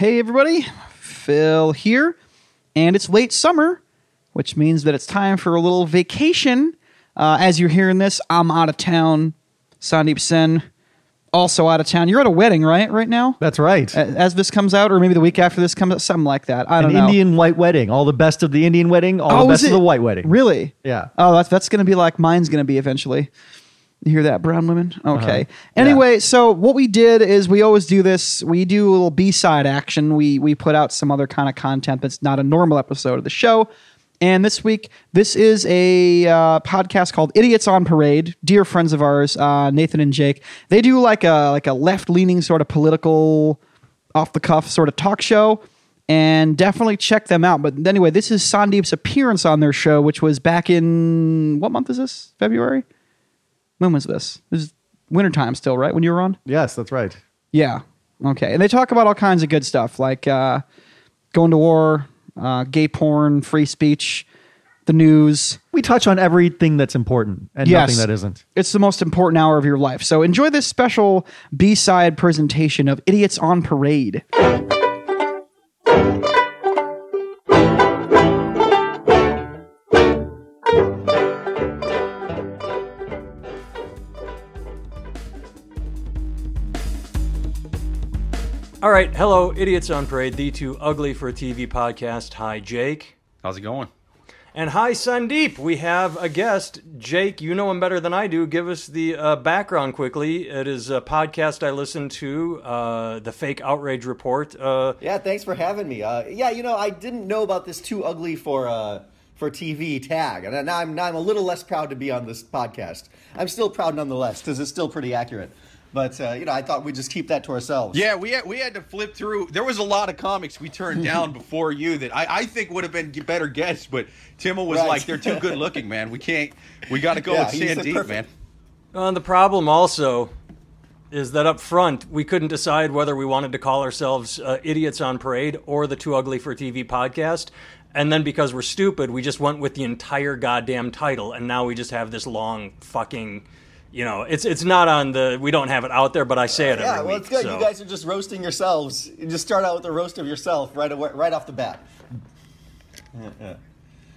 Hey, everybody. Phil here. And it's late summer, which means that it's time for a little vacation. Uh, as you're hearing this, I'm out of town. Sandip Sen, also out of town. You're at a wedding, right? Right now? That's right. A- As this comes out, or maybe the week after this comes out, something like that. I don't An know. Indian white wedding. All the best of the Indian wedding, all Oh, the is best of it? the white wedding. Really? Yeah. Oh, that's that's gonna be like mine's gonna be eventually. You hear that, brown women? Okay. Uh-huh. Anyway, so what we did is we always do this. We do a little B side action. We we put out some other kind of content that's not a normal episode of the show. And this week, this is a uh, podcast called "Idiots on Parade." Dear friends of ours, uh, Nathan and Jake, they do like a like a left leaning sort of political, off the cuff sort of talk show and definitely check them out. But anyway, this is Sandip's appearance on their show, which was back in what month is this? February? When was this? This is wintertime still, right? When you were on? Yes, that's right. Yeah. Okay. And they talk about all kinds of good stuff like uh, going to war, uh, gay porn, free speech, the news. We touch on everything that's important and Yes. nothing that isn't. It's the most important hour of your life. So enjoy this special B side presentation of Idiots on Parade. All right, hello, Idiots on Parade, the too ugly for a TV podcast. Hi, Jake. How's it going? And hi, Sandip. We have a guest. Jake, you know him better than I do. Give us the uh, background quickly. It is a podcast I listen to, uh, The Fake Outrage Report. Uh, Yeah, thanks for having me. Uh, yeah, you know, I didn't know about this too ugly for uh, for TV tag, and now I'm now I'm a little less proud to be on this podcast. I'm still proud nonetheless because it's still pretty accurate. But uh, you know, I thought we'd just keep that to ourselves. Yeah, we had, we had to flip through. There was a lot of comics we turned down before you that I, I think would have been better guests, but Timmel was Right. like, "They're too good looking, man. We can't. We got to go Yeah, with he said Sandip, man." perfect. uh, the problem also is that up front, we couldn't decide whether we wanted to call ourselves uh, Idiots on Parade or the Too Ugly for TV podcast. And then because we're stupid, we just went with the entire goddamn title, and now we just have this long fucking. You know, it's it's not on the. We don't have it out there, but I say it every Yeah, well, week. it's good. so- You guys are just roasting yourselves. You just start out with a roast of yourself right away, right off the bat.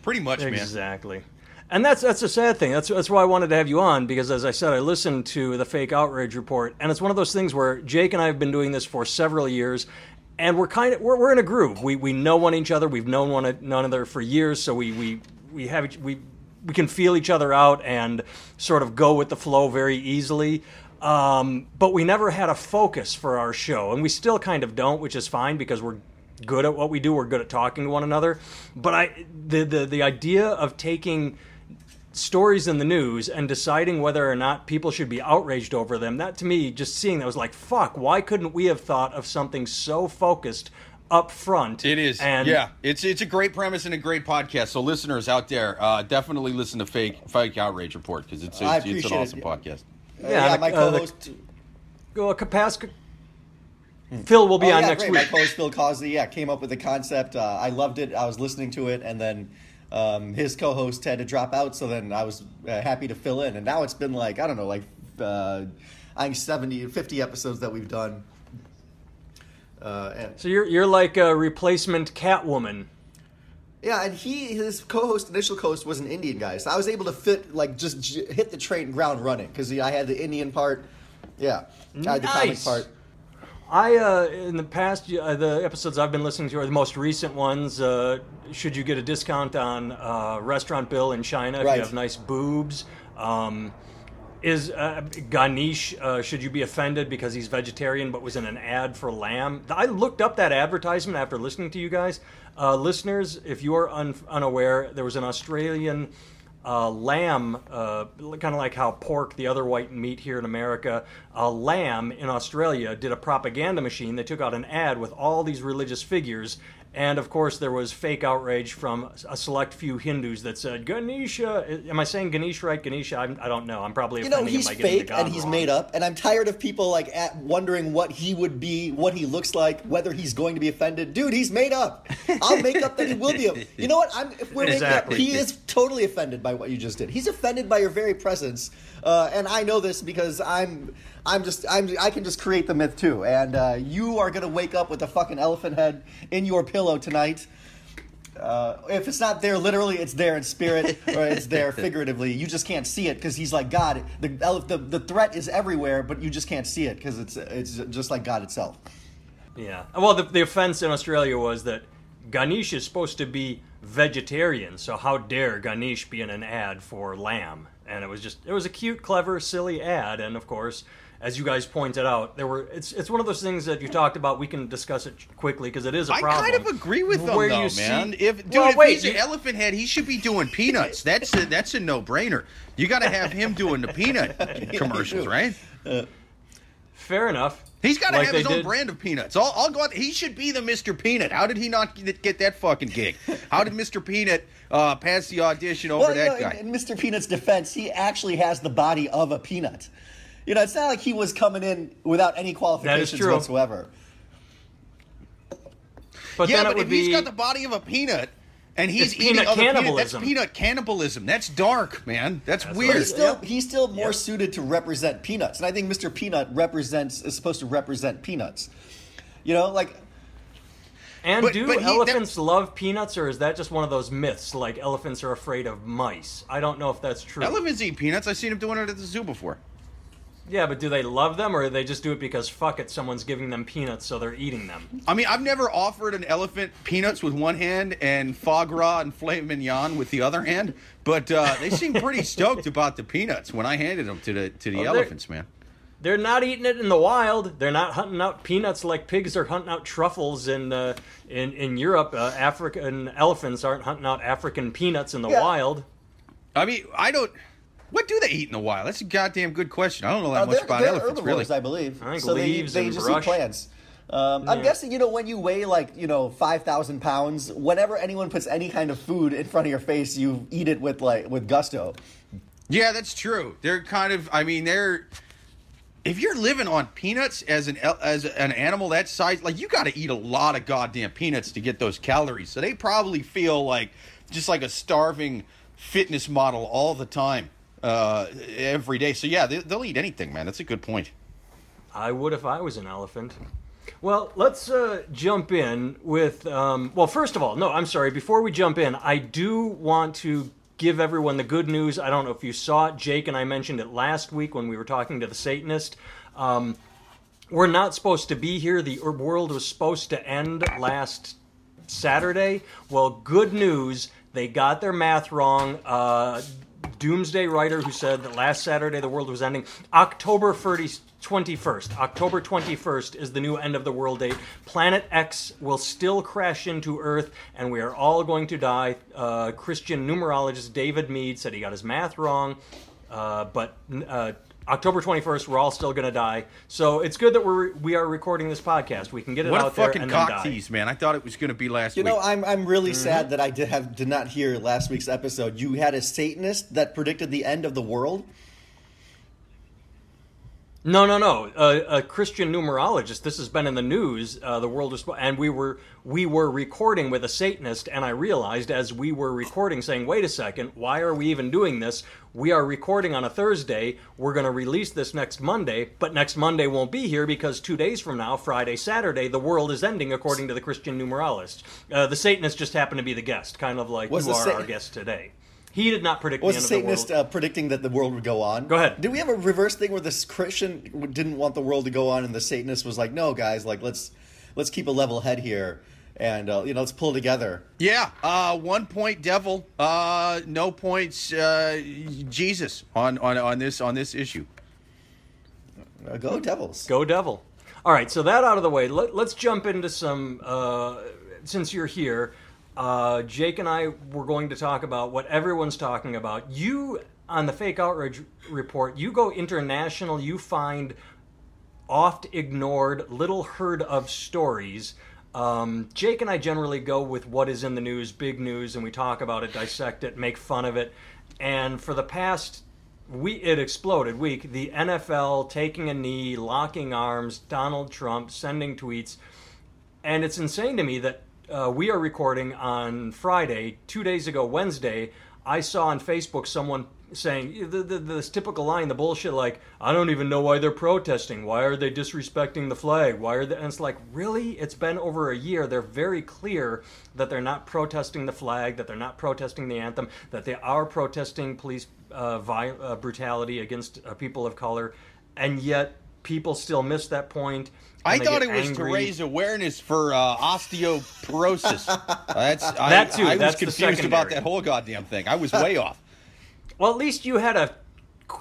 Pretty much, man. Exactly. And that's that's a sad thing. That's that's why I wanted to have you on because as I said, I listened to the fake outrage report, and it's one of those things where Jake and I have been doing this for several years, and we're kind of we're, we're in a groove. We we know one each other. We've known one another for years, so we we we have each- we we can feel each other out and sort of go with the flow very easily. Um, but we never had a focus for our show, and we still kind of don't, which is fine because we're good at what we do. We're good at talking to one another. But I the the, the idea of taking stories in the news and deciding whether or not people should be outraged over them that to me just seeing that was like fuck why couldn't we have thought of something so focused up front It is, and yeah. It's it's a great premise and a great podcast. So listeners out there, uh, definitely listen to Fake Fake Outrage Report because it's it's, it's an appreciate awesome it. podcast. Uh, Yeah, yeah, the- my uh, co-host. go a capac- phil will be oh, on yeah, next great. week My co-host Phil Causey, yeah, came up with the concept. Uh, I loved it. I was listening to it, and then um, his co-host had to drop out, so then I was uh, happy to fill in. And now it's been like I don't know, like uh, I think 70, 50 episodes that we've done. Uh, and, so you're you're like a replacement catwoman yeah, and he his co-host, initial co-host, was an Indian guy, so I was able to fit like just j- hit the train ground running because I had the Indian part. Yeah, I had the comic part. I uh, in the past uh, the episodes I've been listening to are the most recent ones. Uh, should you get a discount on uh, restaurant bill in China if Right. you have nice boobs? Um, is uh, Ganesh? Uh, should you be offended because he's vegetarian but was in an ad for lamb? I looked up that advertisement after listening to you guys, uh, listeners. If you are un- unaware, there was an Australian uh, lamb, uh, kind of like how pork, the other white meat here in America, a lamb in Australia did a propaganda machine. They took out an ad with all these religious figures. And of course, there was fake outrage from a select few Hindus that said, Ganesha, am I saying Ganesh right? Ganesha, I'm, I don't know. I'm probably You know, offending he's him by getting the fake and he's wrong. made up, and I'm tired of people like at wondering what he would be, what he looks like, whether he's going to be offended. Dude, he's made up. I'll make up that he will be. You know what? I'm, if we're Exactly. making up, he is totally offended by what you just did. He's offended by your very presence, uh, and I know this because I'm, I'm just, I'm, I can just create the myth too. And uh, you are gonna wake up with a fucking elephant head in your pillow tonight. Uh, if it's not there literally, it's there in spirit, or it's there figuratively. You just can't see it because he's like God. The, the the threat is everywhere, but you just can't see it because it's it's just like God itself. Yeah. Well, the, the offense in Australia was that Ganesh is supposed to be vegetarian, so how dare Ganesh be in an ad for lamb? And it was just, it was a cute, clever, silly ad. And of course, as you guys pointed out, there were, it's, it's one of those things that you talked about. We can discuss it quickly because it is a problem. I kind of agree with them, Where though, you see- man. if dude, Well, if wait, he's an elephant head, he should be doing peanuts. That's a, that's a no brainer. You got to have him doing the peanut commercials, right? Fair enough. He's got to Like have they his own did- brand of peanuts. I'll, I'll go out. He should be the Mr. Peanut. How did he not get get that fucking gig? How did Mr. Peanut uh, pass the audition over Well, you that know, guy? in, in Mr. Peanut's defense, he actually has the body of a peanut. You know, it's not like he was coming in without any qualifications true. whatsoever. But yeah, then but it would if be, he's got the body of a peanut and he's It's eating peanut other peanut, that's peanut cannibalism. That's dark, man. That's, That's weird. He's still Yeah. he's still more Yeah. suited to represent peanuts, and I think Mr. Peanut represents is supposed to represent peanuts. You know, like And But- do but he- elephants love peanuts, or is that just one of those myths? Like elephants are afraid of mice. I don't know if that's true. Elephants eat peanuts. I've seen him doing it at the zoo before. Yeah, but do they love them, or do they just do it because fuck it, someone's giving them peanuts, so they're eating them? I mean, I've never offered an elephant peanuts with one hand and foie gras and filet mignon with the other hand, but uh, they seem pretty stoked about the peanuts when I handed them to the to the Oh, elephants, man. They're not eating it in the wild. They're not hunting out peanuts like pigs are hunting out truffles in uh, in in Europe. Uh, African elephants aren't hunting out African peanuts in the Yeah. wild. I mean, I don't. What do they eat in the wild? That's a goddamn good question. I don't know that uh, much about they're elephants, really. I believe. I think so leaves they, they and just brush. eat plants. Um, I'm guessing you know when you weigh like you know five thousand pounds. Whenever anyone puts any kind of food in front of your face, you eat it with like with gusto. Yeah, that's true. They're kind of. I mean, they're. If you're living on peanuts as an as an animal that size, like you got to eat a lot of goddamn peanuts to get those calories. So they probably feel like just like a starving fitness model all the time, uh, every day. So yeah, they, they'll eat anything, man. That's a good point. I would if I was an elephant. Well, let's uh, jump in with. Um, well, first of all, no, I'm sorry. Before we jump in, I do want to give everyone the good news. I don't know if you saw it. Jake and I mentioned it last week when we were talking to the Satanist. Um, we're not supposed to be here. The world was supposed to end last Saturday. Well, good news. They got their math wrong. Uh, Doomsday writer who said that last Saturday the world was ending. October 30, 21st. October 21st is the new end of the world date. Planet X will still crash into Earth and we are all going to die. Uh, Christian numerologist David Meade said he got his math wrong. Uh, but uh, October 21st, we're all still going to die. So it's good that we're we are recording this podcast. We can get it What a out there fucking and then cock die. tease, man! I thought it was going to be last You week. You know, I'm I'm really Mm-hmm. sad that I did have did not hear last week's episode. You had a Satanist that predicted the end of the world. No, no, no. A, a Christian numerologist. This has been in the news. Uh, the world is, and we were we were recording with a Satanist, and I realized as we were recording, saying, "Wait a second, why are we even doing this? We are recording on a Thursday. We're going to release this next Monday, but next Monday won't be here because two days from now, Friday, Saturday, the world is ending according to the Christian numerologist. Uh, the Satanist just happened to be the guest, kind of like Was you are our guest today. He did not predict Was the the end of the Satanist world. uh, predicting that the world would go on? Go ahead. Did we have a reverse thing where this Christian didn't want the world to go on, and the Satanist was like, "No, guys, like let's let's keep a level head here, and uh, you know, let's pull together." Yeah, uh, one point devil, uh, no points uh, Jesus on, on, on this on this issue. Uh, go Devils! Go Devil. All right, so that out of the way, let, us jump into some. Uh, since you're here, uh, Jake and I were going to talk about what everyone's talking about. You, on the fake outrage report, you go international, you find oft ignored, little heard of stories. Um, Jake and I generally go with what is in the news, big news, and we talk about it, dissect it, make fun of it. And for the past we it exploded week, the NFL taking a knee, locking arms, Donald Trump sending tweets, and it's insane to me that uh, we are recording on Friday, two days ago, Wednesday. I saw on Facebook someone saying the, the, this typical line, the bullshit like, I don't even know why they're protesting. Why are they disrespecting the flag? Why are they? And it's like, really? It's been over a year. They're very clear that they're not protesting the flag, that they're not protesting the anthem, that they are protesting police uh, uh, brutality against uh, people of color, and yet people still miss that point. I thought it was angry. to raise awareness for uh, osteoporosis. That's I, That too, I was that's the confused about that whole goddamn thing. I was way off. Well, at least you had a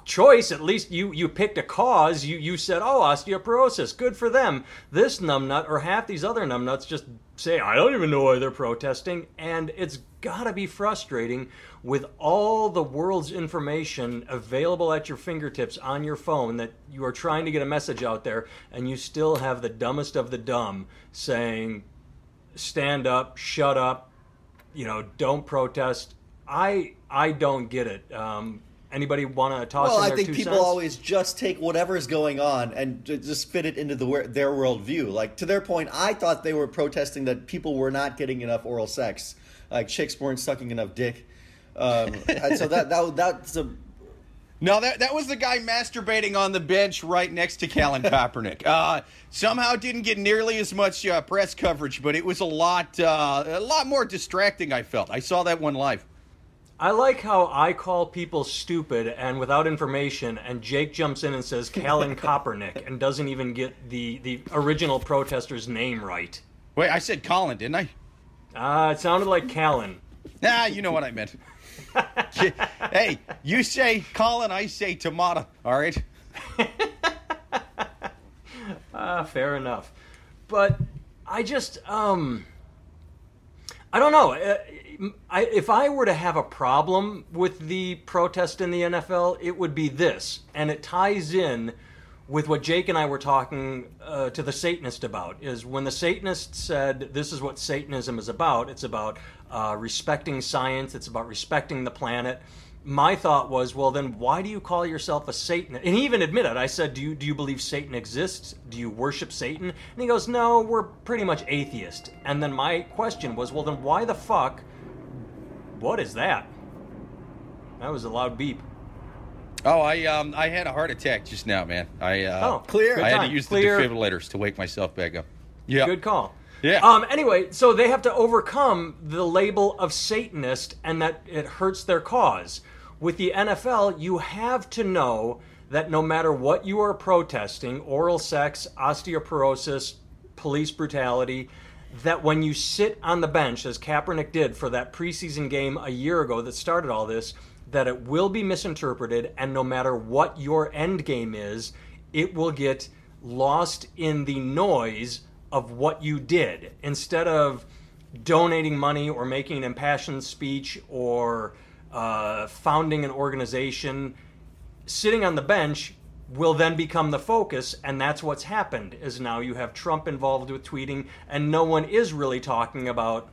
choice. At least you you picked a cause. You you said, "Oh, osteoporosis, good for them." This numbnut or half these other numbnuts just say, "I don't even know why they're protesting," and it's got to be frustrating with all the world's information available at your fingertips on your phone that you are trying to get a message out there, and you still have the dumbest of the dumb saying, "Stand up, shut up." you know, don't protest. I I don't get it. Um, anybody want to toss Well, in I think two people cents? always just take whatever is going on and just fit it into the wor- their worldview. Like to their point, I thought they were protesting that people were not getting enough oral sex, like chicks weren't sucking enough dick. Um, and so that that that's a No, that that was the guy masturbating on the bench right next to Callan Kaepernick. Uh, somehow didn't get nearly as much uh, press coverage, but it was a lot uh, a lot more distracting. I felt. I saw that one live. I like how I call people stupid and without information, and Jake jumps in and says Callan Kaepernick and doesn't even get the the original protester's name right. Wait, I said Colin, didn't I? Ah, it sounded like Callan. Ah, you know what I meant. hey, you say Colin, I say tomato. All right. Ah, fair enough. But I just, um, I don't know. I, if I were to have a problem with the protest in the NFL, it would be this, and it ties in with what Jake and I were talking uh, to the Satanist about. Is when the Satanist said, "This is what Satanism is about. It's about uh, respecting science. It's about respecting the planet." my thought was, well, then why do you call yourself a Satanist? And he even admitted, I said, do you, do you believe Satan exists? Do you worship Satan? And he goes, no, we're pretty much atheist. And then my question was, well, then why the fuck? What is that? That was a loud beep. Oh, I um I had a heart attack just now, man. I uh, Oh, Clear. I had to use Clear. the defibrillators to wake myself back up. Yeah. Good call. Yeah. Um. Anyway, so they have to overcome the label of Satanist, and that it hurts their cause. With the NFL, you have to know that no matter what you are protesting, oral sex, osteoporosis, police brutality, that when you sit on the bench, as Kaepernick did for that preseason game a year ago that started all this, that it will be misinterpreted, and no matter what your end game is, it will get lost in the noise of what you did. Instead of donating money or making an impassioned speech or uh, founding an organization, sitting on the bench will then become the focus and that's what's happened is now you have Trump involved with tweeting and no one is really talking about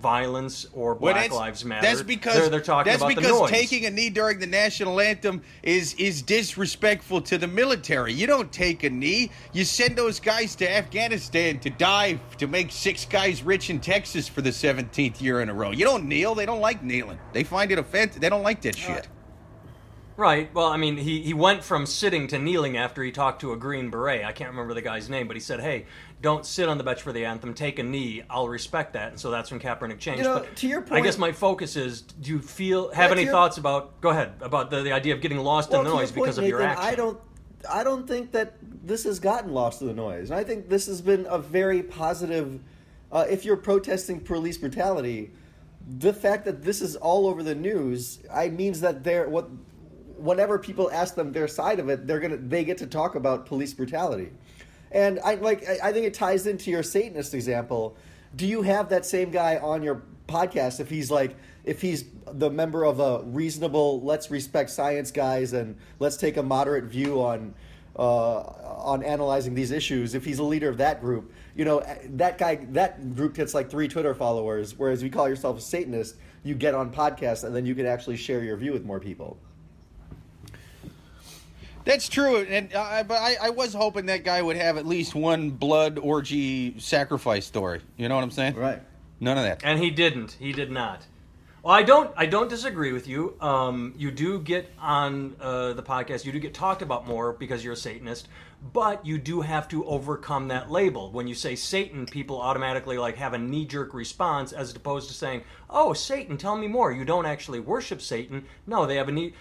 violence or Well, Black that's- Lives Matter. That's because they're, they're talking that's about because the noise. taking a knee during the national anthem is is disrespectful to the military. You don't take a knee. You send those guys to Afghanistan to die to make six guys rich in Texas for the seventeenth year in a row. You don't kneel. They don't like kneeling. They find it offensive. They don't like that shit. Right. Well, I mean, he, he went from sitting to kneeling after he talked to a Green Beret. I can't remember the guy's name, but he said, hey, don't sit on the bench for the anthem. Take a knee. I'll respect that. And so that's when Kaepernick changed. You know, but to your point, I guess my focus is do you feel, have Yeah, any your- thoughts about, go ahead, about the, the idea of getting lost well, in the noise point, because of your action? I don't, I don't think that this has gotten lost in the noise. And I think this has been a very positive. Uh, if you're protesting police brutality, the fact that this is all over the news, I means that they're what. Whenever people ask them their side of it, they're gonna they get to talk about police brutality, and I like I think it ties into your Satanist example. Do you have that same guy on your podcast if he's like if he's the member of a reasonable let's respect science guys and let's take a moderate view on uh, on analyzing these issues if he's a leader of that group? You know that guy that group gets like three twitter followers whereas if you call yourself a satanist you get on podcasts and then you can actually share your view with more people That's true, and uh, but I, I was hoping that guy would have at least one blood orgy sacrifice story. You know what I'm saying? right None of that. And he didn't. He did not. Well, I don't. I don't disagree with you. Um, you do get on uh, the podcast. You do get talked about more because you're a Satanist, but you do have to overcome that label. When you say Satan, people automatically like have a knee jerk response, as opposed to saying, "Oh, Satan, tell me more." You don't actually worship Satan. No, they have a knee.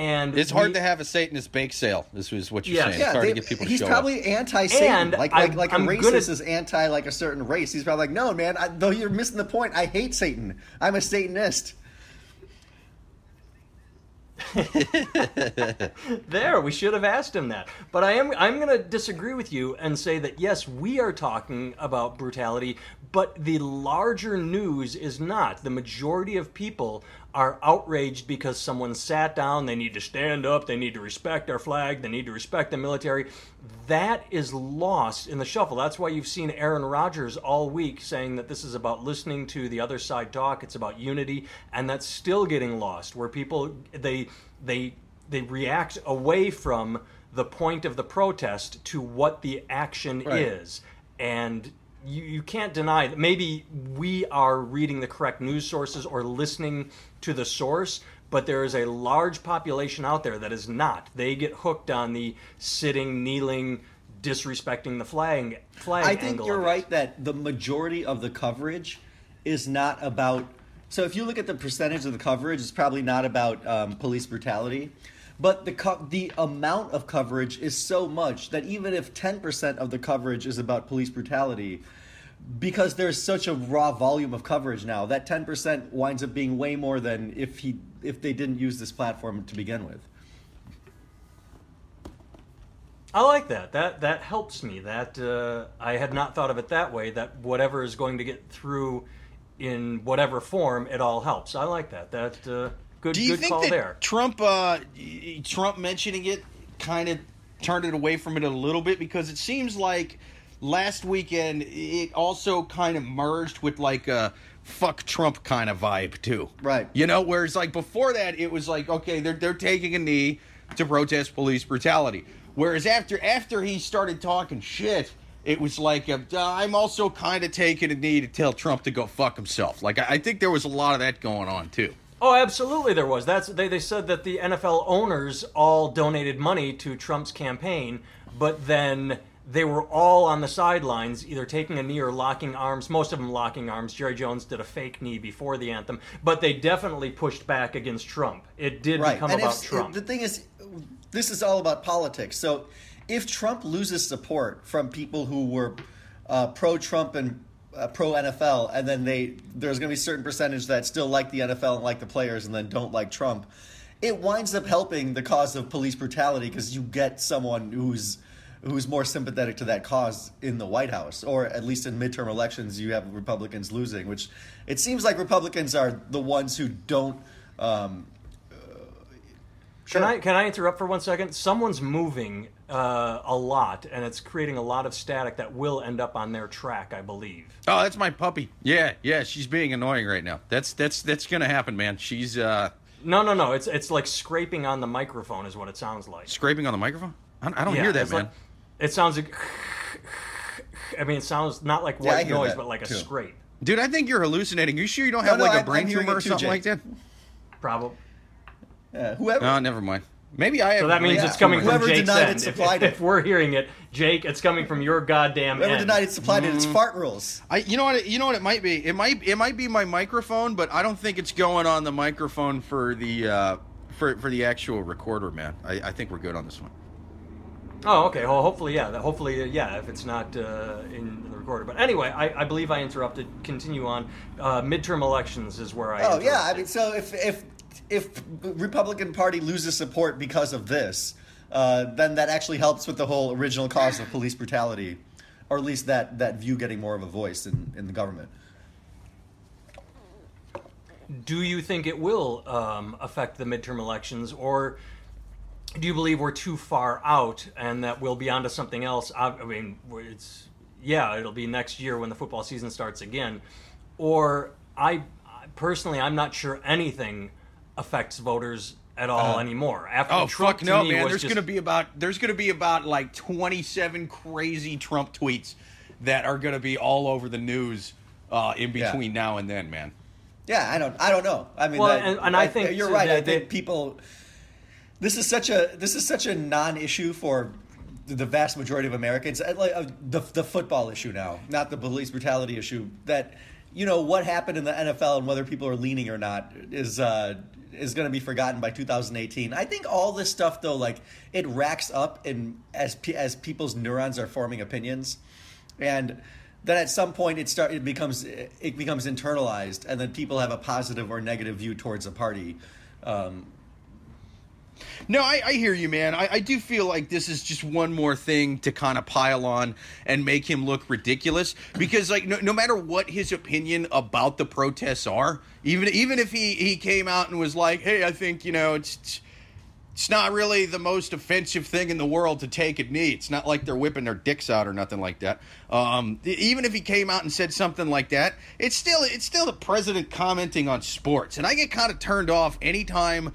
And It's hard we- to have a Satanist bake sale. This is what you're Yes. saying. Yeah, it's hard they- to get people to he's show probably anti-Satan. And like I- like like a I'm racist gonna- is anti like a certain race. He's probably like, no, man. I, though you're missing the point. I hate Satan. I'm a Satanist. There, we should have asked him that. But I am I'm going to disagree with you and say that yes, we are talking about brutality, but the larger news is not. The majority of people are outraged because someone sat down, they need to stand up, they need to respect our flag, they need to respect the military. That is lost in the shuffle. That's why you've seen Aaron Rodgers all week saying that this is about listening to the other side talk, it's about unity, and that's still getting lost where people they they they react away from the point of the protest to what the action Right. is and you, you can't deny that maybe we are reading the correct news sources or listening to the source but there is a large population out there that is not they get hooked on the sitting kneeling disrespecting the flag flag I think angle you're right that the majority of the coverage is not about. So if you look at the percentage of the coverage, it's probably not about um, police brutality, but the co- the amount of coverage is so much that even if 10% of the coverage is about police brutality, because there's such a raw volume of coverage now, that 10% winds up being way more than if he if they didn't use this platform to begin with. I like that. That that helps me. That uh, I had not thought of it that way. That whatever is going to get through in whatever form, it all helps. I like that. That uh, good Do you good think call that there. Trump, uh, Trump mentioning it, kind of turned it away from it a little bit because it seems like last weekend it also kind of merged with like a fuck Trump kind of vibe too. Right. You know, whereas like before that it was like okay they're they're taking a knee to protest police brutality. Whereas after after he started talking shit. It was like uh, I'm also kind of taking a knee to tell Trump to go fuck himself. Like I, I think there was a lot of that going on too. Oh, absolutely, there was. That's they, they said that the NFL owners all donated money to Trump's campaign, but then they were all on the sidelines, either taking a knee or locking arms. Most of them locking arms. Jerry Jones did a fake knee before the anthem, but they definitely pushed back against Trump. It did become and about if, Trump. The thing is, this is all about politics. So if Trump loses support from people who were uh, pro Trump and uh, pro NFL, and then they there's going to be a certain percentage that still like the NFL and like the players, and then don't like Trump, it winds up helping the cause of police brutality because you get someone who's who's more sympathetic to that cause in the White House, or at least in midterm elections, you have Republicans losing, which it seems like Republicans are the ones who don't. Um, Can I can I interrupt for one second? Someone's moving uh, a lot, and it's creating a lot of static that will end up on their track, I believe. Oh, that's my puppy. Yeah, yeah, she's being annoying right now. That's that's that's gonna happen, man. She's uh No, no, no. It's it's like scraping on the microphone, is what it sounds like. scraping on the microphone. I, I don't Yeah, hear that, man. like- it sounds like. I mean, it sounds not like white hear noise, but like a too. scrape. Dude, I think you're hallucinating. You sure you don't No, have no, like a I'm- brain tumor or it too, something Jake. like that? Probably. uh, whoever. Oh, never mind. Maybe I have. So that means Yeah, it's coming from whoever Jake's denied end. it If, supplied if it. we're hearing it, Jake, it's coming from your goddamn Whoever end. denied it supplied it. It's Mm. fart rules. I, you know what? it- You know what it might be. It might. It might be my microphone, but I don't think it's going on the microphone for the uh, for for the actual recorder, man. I, I think we're good on this one. Oh, okay. Well, hopefully, yeah. Hopefully, uh, yeah. If it's not uh, in the recorder, but anyway, I, I believe I interrupted. Continue on. Uh, midterm elections is where I. Oh yeah, I mean, so if if if Republican Party loses support because of this, uh, then that actually helps with the whole original cause of police brutality, or at least that that view getting more of a voice in in the government. Do you think it will um, affect the midterm elections, or do you believe we're too far out and that we'll be onto something else? I, I mean, it's yeah, it'll be next year when the football season starts again. Or I I- personally, I'm not sure anything affects voters at all anymore. After Oh Trump fuck no, me man! There's just- gonna be about there's gonna be about like 27 crazy Trump tweets that are gonna be all over the news uh, in Yeah. between now and then, man. Yeah, I don't. I don't know. I mean, Well, that- and- and I think you're too right. I that- think that- people. This is such a this is such a non-issue for the vast majority of Americans. Uh, Like uh, the the football issue now, not the police brutality issue. That you know what happened in the NFL and whether people are leaning or not is uh, is going to be forgotten by 2018. I think all this stuff though, like it racks up in as as people's neurons are forming opinions, and then at some point it start it becomes it becomes internalized, and then people have a positive or negative view towards a party. Um, No, I, I hear you, man. I, I do feel like this is just one more thing to kind of pile on and make him look ridiculous. Because, like, no, no matter what his opinion about the protests are, even even if he, he came out and was like, "Hey, I think you know it's." it's it's not really the most offensive thing in the world to take a knee. It's not like they're whipping their dicks out or nothing like that. Um, even if he came out and said something like that, it's still it's still the president commenting on sports, and I get kind of turned off anytime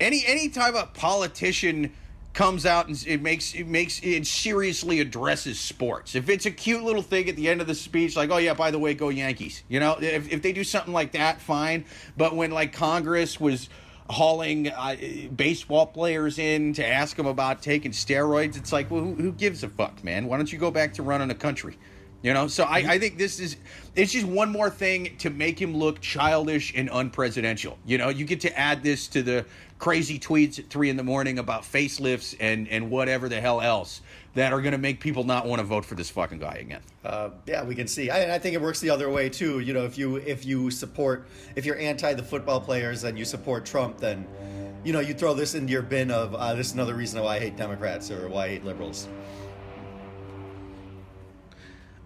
any any time a politician comes out and it makes it makes it seriously addresses sports. If it's a cute little thing at the end of the speech, like, oh yeah, by the way, go Yankees. You know, if if they do something like that, fine. But when like Congress was hauling uh, baseball players in to ask them about taking steroids, it's like, well, who, who gives a fuck, man? Why don't you go back to running a country? You know, so I, I think this is it's just one more thing to make him look childish and unpresidential. You know, you get to add this to the crazy tweets at three in the morning about facelifts and and whatever the hell else that are going to make people not want to vote for this fucking guy again. Uh, yeah, we can see. I, I think it works the other way too. You know, if you if you support if you're anti the football players and you support Trump, then you know you throw this into your bin of uh, this is another reason why I hate Democrats or why I hate liberals.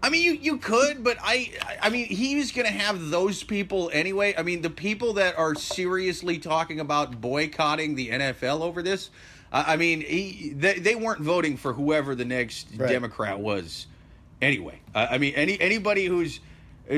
I mean, you you could, but I I mean, he's going to have those people anyway. I mean, the people that are seriously talking about boycotting the NFL over this. I I mean, he they, they weren't voting for whoever the next Right. Democrat was anyway. I I mean, any anybody who's uh,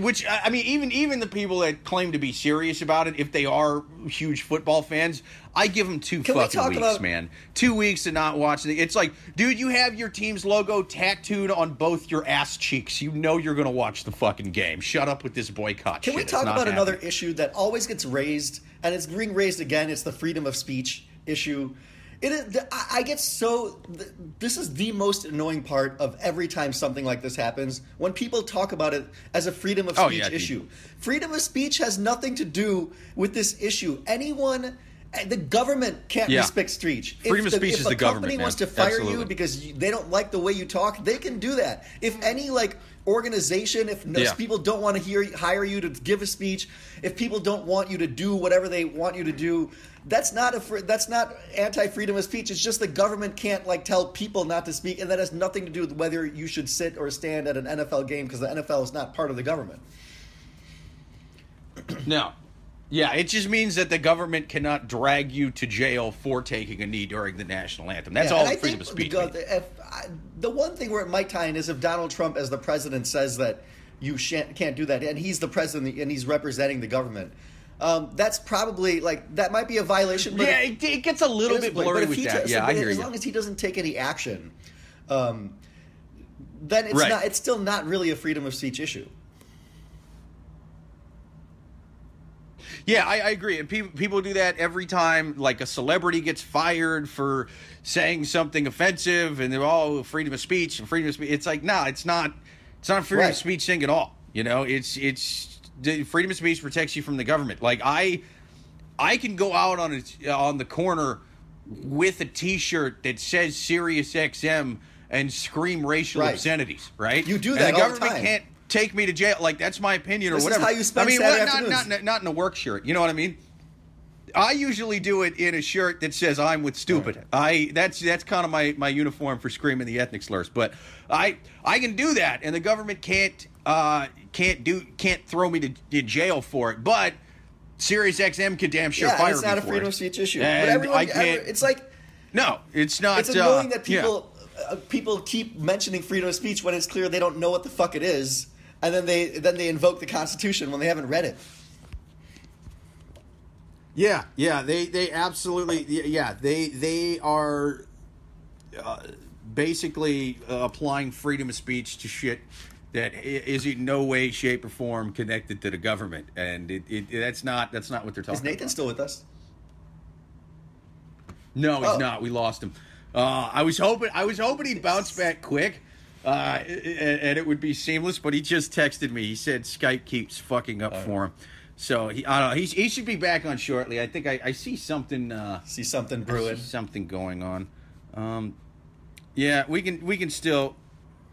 which I mean, even even the people that claim to be serious about it, if they are huge football fans, I give them two Can we fucking talk weeks, about- man. Two weeks to not watch it. It's like, dude, you have your team's logo tattooed on both your ass cheeks. You know you're gonna watch the fucking game. Shut up with this boycott. Can shit. we talk about another issue that always gets raised and it's being raised again? It's the freedom of speech issue. It is. I I get so. This is the most annoying part of every time something like this happens when people talk about it as a freedom of Oh, speech yeah, dude. issue. Freedom of speech has nothing to do with this issue. Anyone. Eh, the government can't Yeah. respect speech. Freedom of the, speech if is the government, If a company man. wants to fire Absolutely. you because you, they don't like the way you talk, they can do that. If mm. any like organization, if no, Yeah. people don't want to hear hire you to give a speech, if people don't want you to do whatever they want you to do, that's not a fr- that's not anti freedom of speech. It's just the government can't like tell people not to speak, and that has nothing to do with whether you should sit or stand at an NFL game because the NFL is not part of the government. No. Yeah, it just means that the government cannot drag you to jail for taking a knee during the national anthem. That's Yeah, all freedom of speech. The, I, the one thing where it might tie in is if Donald Trump, as the president, says that you can't do that, and he's the president and he's representing the government. Um, that's probably like that might be a violation. But Yeah, it, it gets a little bit but blurry if with that. yeah, I but hear as you. long as he doesn't take any action, um, then it's Right. not. It's still not really a freedom of speech issue. Yeah, I, I agree. And people people do that every time like a celebrity gets fired for saying something offensive and they're all freedom of speech and freedom of speech. It's like, no, it's not it's not a freedom Right. of speech thing at all. You know, it's it's the freedom of speech protects you from the government. Like I I can go out on a, on the corner with a T-shirt that says Sirius XM and scream racial Right. obscenities, right? You do And that the all the government time. can't take me to jail. Like that's my opinion or This whatever. how you spend I mean, Saturday what- not, not, not in a work shirt. You know what I mean? I usually do it in a shirt that says "I'm with stupid." I that's that's kind of my my uniform for screaming the ethnic slurs. But I I can do that, and the government can't uh can't do can't throw me to, to jail for it. But Sirius XM could damn sure yeah, fire it's not a freedom of speech issue. And but everyone, I can't. every- it's like no, it's not. it's annoying uh, that yeah. people uh, people keep mentioning freedom of speech when it's clear they don't know what the fuck it is, and then they then they invoke the Constitution when they haven't read it. Yeah, yeah, they they absolutely yeah they they are uh, basically uh, applying freedom of speech to shit that is in no way, shape, or form connected to the government, and it, it, that's not that's not what they're talking Is Nathan about. still with us? No, he's Oh. not. We lost him. Uh, I was hoping I was hoping he'd bounce back quick, uh, and, and it would be seamless. But he just texted me. He said Skype keeps fucking up for him. So he, I don't know. He's, he should be back on shortly. I think I, I see something. Uh, See something brewing. see something going on. Um, yeah, we can we can still,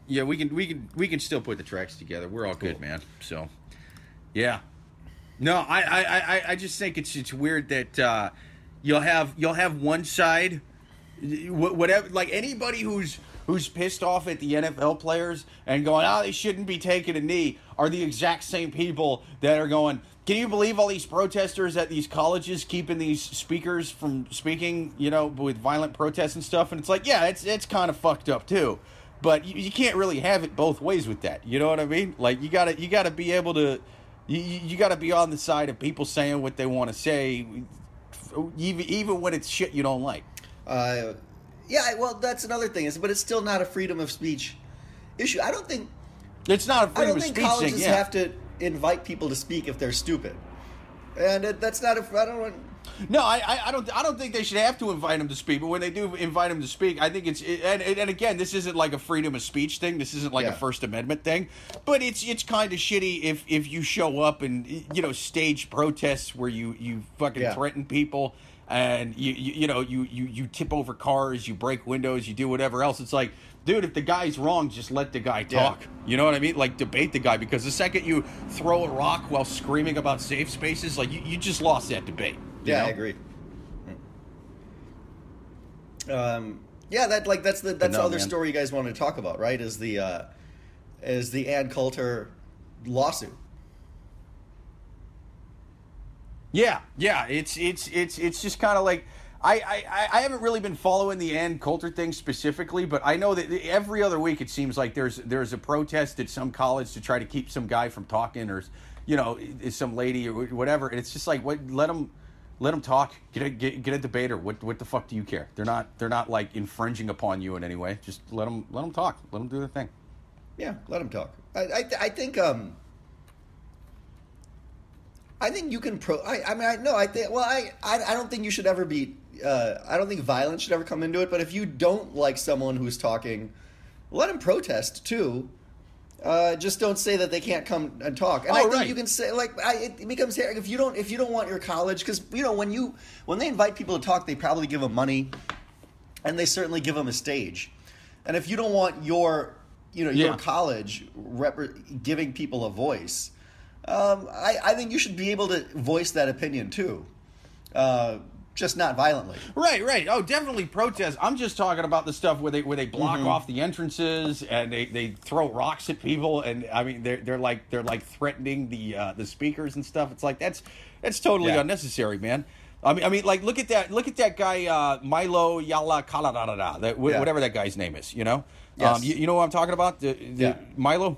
yeah, we can we can we can still put the tracks together. We're all good, man. So, yeah. No, I, I, I, I just think it's it's weird that uh, you'll have you'll have one side, whatever, like anybody who's who's pissed off at the NFL players and going, oh, they shouldn't be taking a knee, are the exact same people that are going. Can you believe all these protesters at these colleges keeping these speakers from speaking, you know, with violent protests and stuff? And it's like, yeah, it's it's kind of fucked up too. But you, you can't really have it both ways with that. You know what I mean? Like you gotta you gotta be able to you, you you got to be on the side of people saying what they want to say, even even when it's shit you don't like. Uh, yeah, well, that's another thing. Is but it's still not a freedom of speech issue. I don't think It's not a freedom I don't of think speech colleges thing. Yeah. have to invite people to speak if they're stupid, and it, that's not a. I don't. No, I, I, I don't. I don't think they should have to invite him to speak. But when they do invite him to speak, I think it's. And, and again, this isn't like a freedom of speech thing. This isn't like Yeah. a First Amendment thing. But it's it's kind of shitty if if you show up and you know stage protests where you you fucking Yeah. threaten people and you, you you know you you you tip over cars, you break windows, you do whatever else. It's like, dude, if the guy's wrong, just let the guy Yeah. talk. You know what I mean? Like debate the guy because the second you throw a rock while screaming about safe spaces, like you, you just lost that debate. Yeah, know? I agree. Um, yeah, that like that's the that's no, the other man. story you guys wanted to talk about, right? Is the uh, is the Ann Coulter lawsuit? Yeah, yeah. It's it's it's it's just kind of like I, I I haven't really been following the Ann Coulter thing specifically, but I know that every other week it seems like there's there's a protest at some college to try to keep some guy from talking or you know some lady or whatever, and it's just like what let them. Let them talk. Get a get, get a debater. What what the fuck do you care? They're not they're not like infringing upon you in any way. Just let them let them talk. Let them do their thing. Yeah, let them talk. I I, I think um. I think you can pro. I, I mean, I no. I think. Well, I, I I don't think you should ever be. Uh, I don't think violence should ever come into it. But if you don't like someone who's talking, let him protest too. Uh, just don't say that they can't come and talk. And Oh, I think right. you can say like I, it becomes if you don't if you don't want your college because you know when you when they invite people to talk they probably give them money, and they certainly give them a stage. And if you don't want your you know your Yeah. college rep- giving people a voice, um, I, I think you should be able to voice that opinion too, uh, just not violently. Right, right. Oh, definitely protest. I'm just talking about the stuff where they where they block Mm-hmm. off the entrances and they, they throw rocks at people and I mean they're they're like they're like threatening the uh, the speakers and stuff. It's like that's that's totally Yeah. unnecessary, man. I mean, I mean, like look at that look at that guy uh, Milo Yala Kaladada, that wh- Yeah. whatever that guy's name is. You know, Yes. um, you, you know what I'm talking about? The, the Yeah. Milo.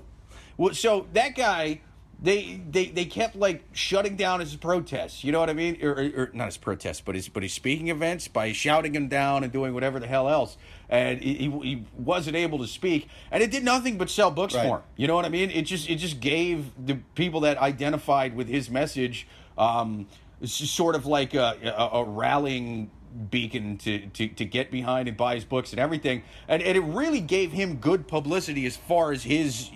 Well, so that guy, they they they kept like shutting down his protests. You know what I mean? Or, or, or not his protests, but his but his speaking events by shouting him down and doing whatever the hell else. And he, he, wasn't able to speak, and it did nothing but sell books Right. for him. You know what I mean? It just it just gave the people that identified with his message, um, sort of like a, a, a rallying beacon to, to, to get behind and buy his books and everything. And, and it really gave him good publicity as far as his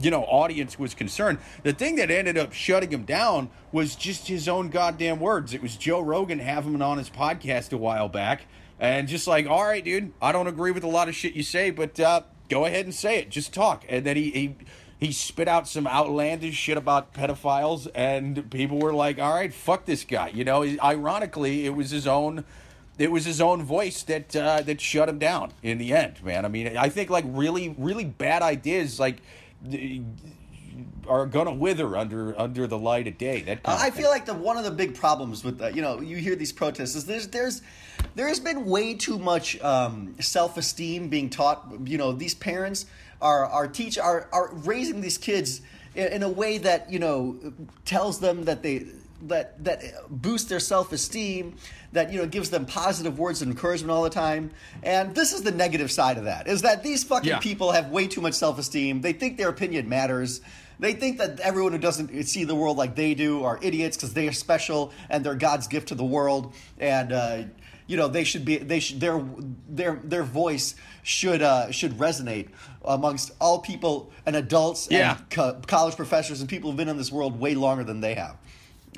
you know audience was concerned. The thing that ended up shutting him down was just his own goddamn words. It was joe rogan having him on his podcast a while back and just like all right dude i don't agree with a lot of shit you say but uh, go ahead and say it. Just talk. And then he, he he spit out some outlandish shit about pedophiles and people were like all right fuck this guy. You know ironically it was his own it was his own voice that uh, that shut him down in the end, man. I mean, I think like really, really bad ideas like are gonna wither under under the light of day. That kind I of feel like the one of the big problems with that, you know, you hear these protests is there's there's there's been way too much um, self esteem being taught. You know, these parents are are teach are are raising these kids in, in a way that you know tells them that they that that boosts their self esteem, that you know gives them positive words of encouragement all the time. And this is the negative side of that: is that these fucking Yeah. people have way too much self esteem. They think their opinion matters. They think that everyone who doesn't see the world like they do are idiots because they are special and they're God's gift to the world. And uh, you know they should be they should their their their voice should uh, should resonate amongst all people and adults Yeah. and co- college professors and people who've been in this world way longer than they have.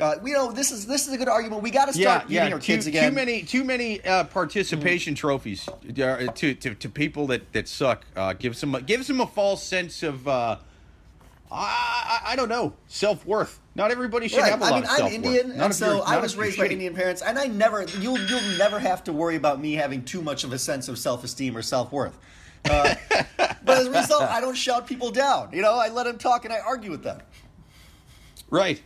Uh, you know this is this is a good argument. We got to start yeah. giving our Too, kids again. too many, too many uh, participation trophies uh, to, to to people that that suck. Uh, gives them a, gives them a false sense of uh, I, I I don't know self worth. Not everybody should Right. have a I lot mean, of I'm self-worth. Indian, Not and so I was raised by shitty. Indian parents, and I never, you'll, you'll never have to worry about me having too much of a sense of self-esteem or self-worth. Uh, but as a result, I don't shout people down. You know, I let them talk and I argue with them. Right.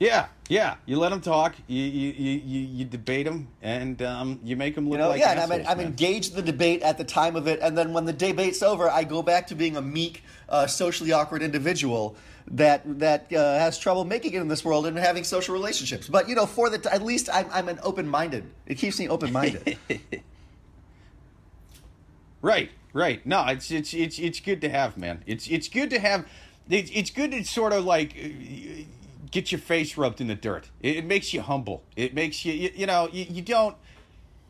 Yeah, yeah. You let them talk. You you you, you, debate them, and um, you make them look You know, like yeah, and. I'm, I'm engaged in the debate at the time of it, and then when the debate's over, I go back to being a meek, uh, socially awkward individual that that uh, has trouble making it in this world and having social relationships. But you know, for the t- at least I'm, I'm an open-minded. It keeps me open-minded. Right, right. No, it's it's it's it's good to have, man. It's it's good to have. It's it's good to sort of like uh, get your face rubbed in the dirt. It, it makes you humble. It makes you you, you know you, you don't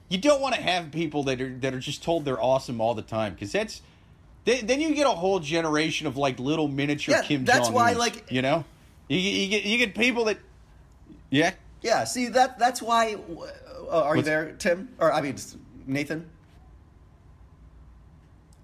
you don't want to have people that are that are just told they're awesome all the time because that's then, then you get a whole generation of like little miniature Yeah, Kim that's Jong-uns, why, like- you know you, you get you get people that yeah Yeah, see that that's why. Uh, are you there, Tim? Or I mean, Nathan?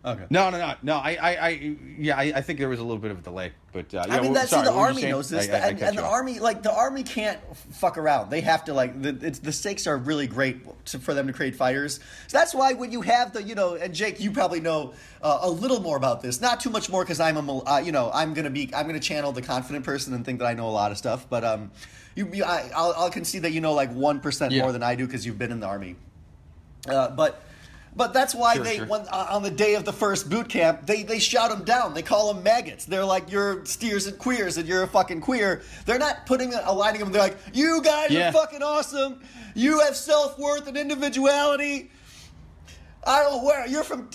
Okay. no no no no I I, I yeah I, I think there was a little bit of a delay but uh, I mean, that's sorry, the what were you army knows this, I- I- I and, cut and the off. army, like the army, can't fuck around. They have to like the it's, the stakes are really great to, for them to create fighters. So that's why when you have the you know, and Jake, you probably know uh, a little more about this, not too much more because I'm a uh, you know I'm gonna be I'm gonna channel the confident person and think that I know a lot of stuff, but um, you, you I, I'll, I'll concede that you know like one percent Yeah. more than I do because you've been in the army. Uh, but but that's why Sure, they sure. when, uh, on the day of the first boot camp they they shout them down. They call them maggots. They're like you're steers and queers and you're a fucking queer. They're not putting aligning them. They're like you guys Yeah. are fucking awesome. You have self worth and individuality. I don't where you're from.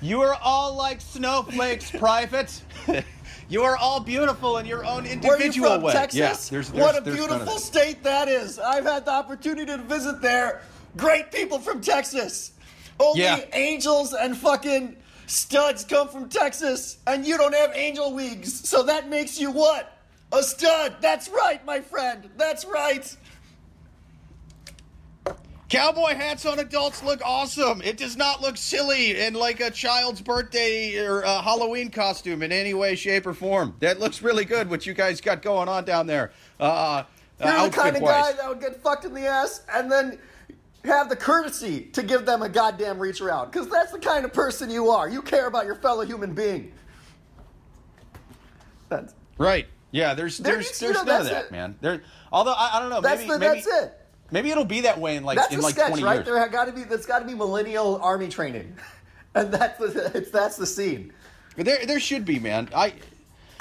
You are all like snowflakes, private. you are all beautiful in your own you individual from? way. Texas. Yeah, there's, there's, what a there's none of beautiful state that is. I've had the opportunity to visit there. Great people from Texas. Only Yeah. angels and fucking studs come from Texas, and you don't have angel wings, so that makes you what? A stud. That's right, my friend. That's right. Cowboy hats on adults look awesome. It does not look silly in like a child's birthday or a Halloween costume in any way, shape, or form. That looks really good. What you guys got going on down there? Uh, You're the kind of guy that would get fucked in the ass and then have the courtesy to give them a goddamn reach around. Because that's the kind of person you are. You care about your fellow human being. That's, Right. Yeah. There's There there's there's know, none of that, it. man. There. Although I, I don't know. that's, maybe the, maybe that's it. maybe it'll be that way in like That's in a like sketch, 20 right? years. There got to be that's got to be millennial army training, and that's the it's that's the scene. There, there should be, man. I,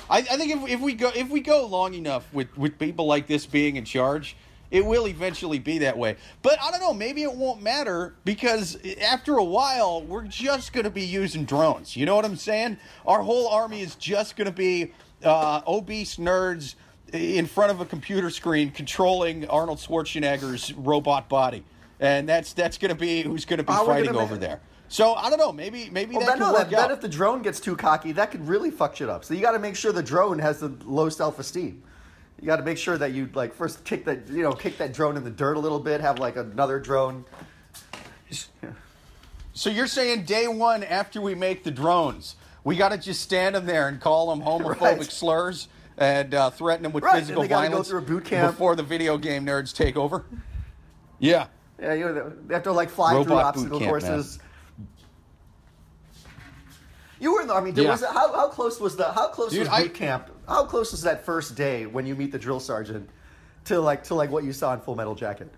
I, I think if, if we go if we go long enough with with people like this being in charge, it will eventually be that way. But I don't know. Maybe it won't matter because after a while, we're just going to be using drones. You know what I'm saying? Our whole army is just going to be uh, obese nerds in front of a computer screen controlling Arnold Schwarzenegger's robot body, and that's that's going to be who's going to be Are fighting over there. So I don't know. Maybe maybe Well, that no, out. then if the drone gets too cocky, that could really fuck shit up. So you got to make sure the drone has the low self esteem. You got to make sure that you like first kick that you know kick that drone in the dirt a little bit. Have like another drone. So you're saying day one after we make the drones, we got to just stand them there and call them homophobic Right. slurs and uh, threaten them with Right, and physical they gotta go violence through a boot camp. before the video game nerds take over? Yeah. Yeah, you know, they have to like fly through Robot boot obstacle camp, courses. You were in the army. Did, Yeah. was it, how, how close was the how close Dude, was I- boot camp? How close was that first day when you meet the drill sergeant to like to like what you saw in Full Metal Jacket?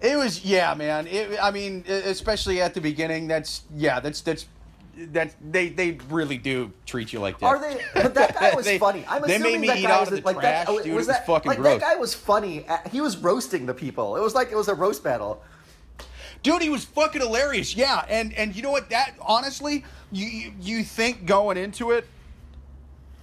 It was yeah, man. It, I mean, especially at the beginning. That's yeah. That's that's that they they really do treat you like that. Are they? But that guy was They- funny. I'm they assuming made me that eat guy out was of the like trash, that. dude. It Was was that fucking like gross. that guy was funny? He was roasting the people. It was like it was a roast battle. Dude, he was fucking hilarious. Yeah, and and you know what? That honestly, you you, think going into it,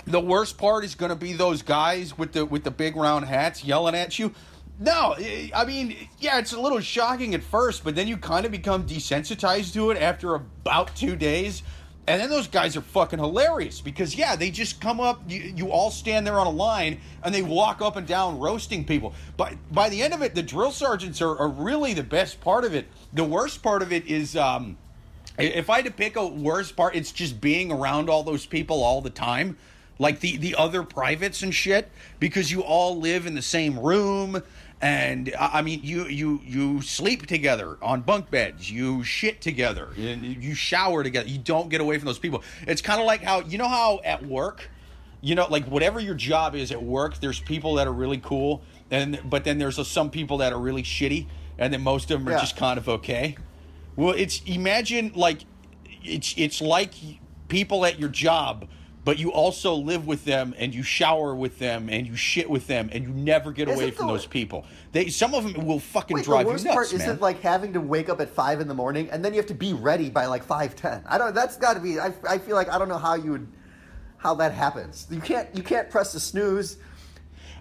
the worst part is going to be those guys with the with the big round hats yelling at you. No, I I mean, yeah, it's a little shocking at first, but then you kind of become desensitized to it after about two days. And then those guys are fucking hilarious because, yeah, they just come up, you, you all stand there on a line, and they walk up and down roasting people. But by the end of it, the drill sergeants are, are really the best part of it. The worst part of it is um, if I had to pick a worst part, it's just being around all those people all the time, like the the other privates and shit, because you all live in the same room, and I mean you you you sleep together on bunk beds, you shit together, you shower together. You don't get away from those people. It's kind of like how you know how at work you know like whatever your job is at work there's people that are really cool and but then there's some people that are really shitty and then most of them are Yeah. just kind of okay well it's imagine like it's it's like people at your job but you also live with them and you shower with them and you shit with them and you never get away from the- those people they some of them will fucking Wait, drive the worst you nuts part man. isn't like having to wake up at five in the morning and then you have to be ready by like five ten. I don't. That's got to be. I, I feel like I don't know how you would, how that happens. You can't. You can't press the snooze.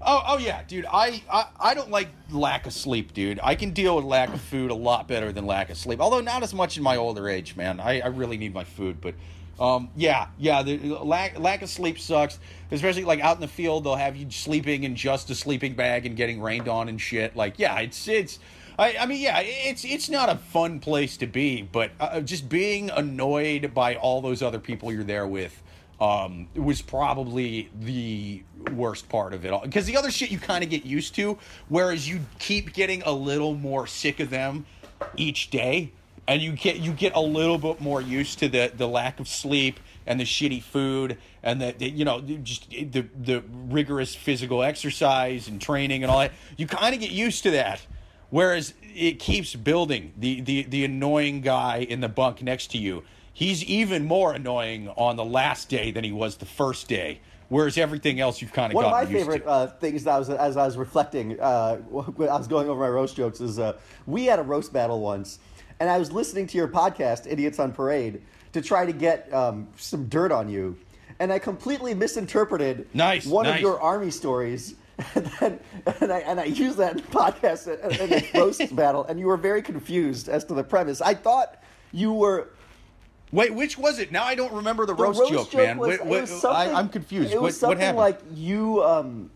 Oh, oh yeah, dude. I, I I don't like lack of sleep, dude. I can deal with lack of food a lot better than lack of sleep. Although not as much in my older age, man. I, I really need my food, but um, yeah, yeah. The lack lack of sleep sucks, especially like out in the field. They'll have you sleeping in just a sleeping bag and getting rained on and shit. Like, yeah, it's it's. I, I mean, yeah, it's it's not a fun place to be, but uh, just being annoyed by all those other people you're there with um, was probably the worst part of it all. Because the other shit you kind of get used to, whereas you keep getting a little more sick of them each day, and you get you get a little bit more used to the the lack of sleep and the shitty food and the, the you know just the the rigorous physical exercise and training and all that. You kind of get used to that. Whereas it keeps building. The, the the annoying guy in the bunk next to you, he's even more annoying on the last day than he was the first day. Whereas everything else you've kind of One of my favorite uh, things that I was as I was reflecting uh, when I was going over my roast jokes is uh, we had a roast battle once, and I was listening to your podcast, Idiots on Parade, to try to get um, some dirt on you, and I completely misinterpreted Nice, one of your army stories. And, then, and I and I used that in the podcast in a roast battle, and you were very confused as to the premise. I thought you were Wait, which was it? Now I don't remember the, the roast, joke, man. was- What- what- I, am confused. It was what, what something happened? like you um,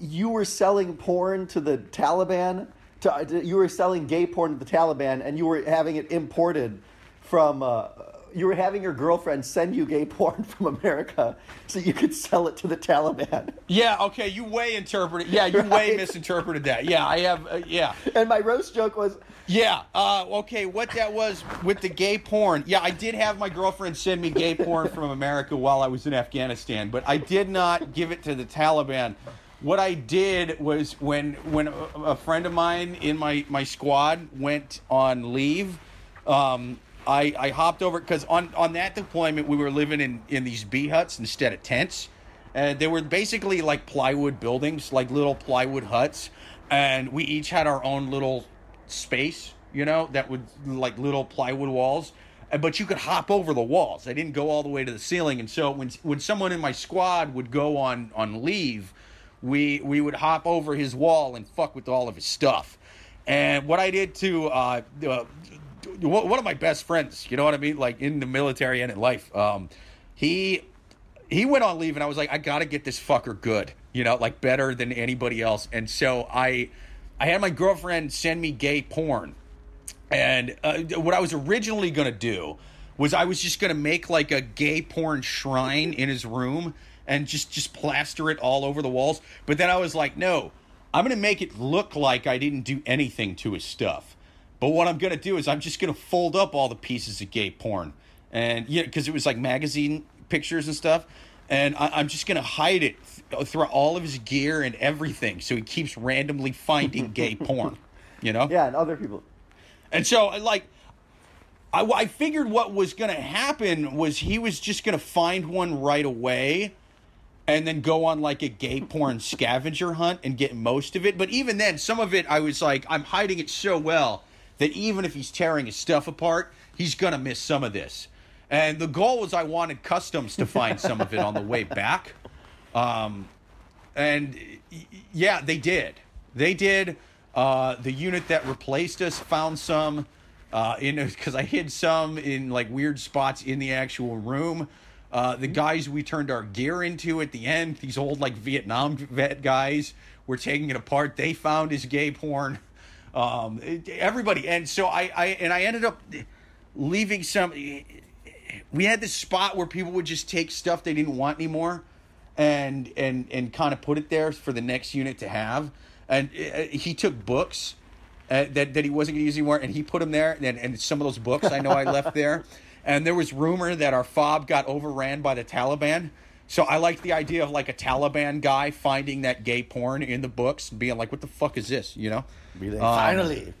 you were selling porn to the Taliban. To, to- you were selling gay porn to the Taliban, and you were having it imported from. Uh, you were having your girlfriend send you gay porn from America so you could sell it to the Taliban. yeah, okay, you way interpreted. Yeah, you way misinterpreted that. Yeah, I have. Uh, yeah. And my roast joke was, Yeah. Uh, okay. What that was with the gay porn? Yeah, I did have my girlfriend send me gay porn from America while I was in Afghanistan, but I did not give it to the Taliban. What I did was when when a, friend of mine in my my squad went on leave. Um, I, I hopped over because on, on that deployment we were living in, in these B-huts instead of tents, and they were basically like plywood buildings, like little plywood huts, and we each had our own little space, you know, that would like little plywood walls. But you could hop over the walls. I didn't go all the way to the ceiling, and so when when someone in my squad would go on on leave, we we would hop over his wall and fuck with all of his stuff. And what I did to uh, uh, one of my best friends, you know what I mean, like in the military and in life, um, he he went on leave and I was like, I gotta get this fucker good, you know, like better than anybody else. And so I, I had my girlfriend send me gay porn, and uh, what I was originally gonna do was I was just gonna make like a gay porn shrine in his room and just just plaster it all over the walls. But then I was like, no, I'm gonna make it look like I didn't do anything to his stuff. But what I'm gonna do is I'm just gonna fold up all the pieces of gay porn, and yeah, because it was like magazine pictures and stuff, and I, I'm just gonna hide it th- through all of his gear and everything, so he keeps randomly finding gay porn, you know? yeah, and other people. And so, like, I, I figured what was going to happen was he was just going to find one right away and then go on like a gay porn scavenger hunt and get most of it. But even then, some of it I was like, I'm hiding it so well that even if he's tearing his stuff apart, he's going to miss some of this. And the goal was I wanted customs to find some of it on the way back. Um, and yeah, they did. They did. Uh, the unit that replaced us found some uh, in because I hid some in like weird spots in the actual room. Uh, the guys we turned our gear into at the end, these old like Vietnam vet guys, were taking it apart. They found his gay porn. Um, everybody, and so I, I and I ended up leaving some. We had this spot where people would just take stuff they didn't want anymore, and and and kind of put it there for the next unit to have. And uh, he took books uh, that, that he wasn't going to use anymore, and he put them there. And, and some of those books I know I left there. And there was rumor that our fob got overran by the Taliban. So I like the idea of like a Taliban guy finding that gay porn in the books and being like, "What the fuck is this?" You know. Like, Um, Finally.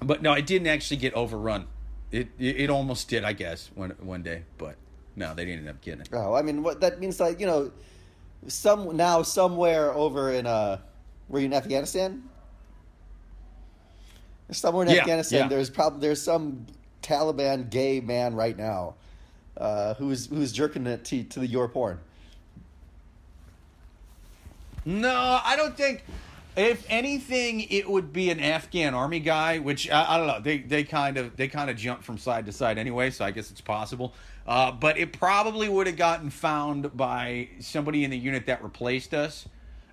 But no, it didn't actually get overrun. It it, it almost did, I guess, one one day. But no, they didn't end up getting it. Oh, I mean, what that means, like you know, some now somewhere over in uh, were you in Afghanistan? Somewhere in Yeah, Afghanistan, yeah. there's probably there's some Taliban gay man right now, uh, who's who's jerking it to, to the your porn. No, I don't think. If anything, it would be an Afghan army guy, which I, I don't know. They they kind of they kind of jump from side to side anyway, so I guess it's possible. Uh, but it probably would have gotten found by somebody in the unit that replaced us,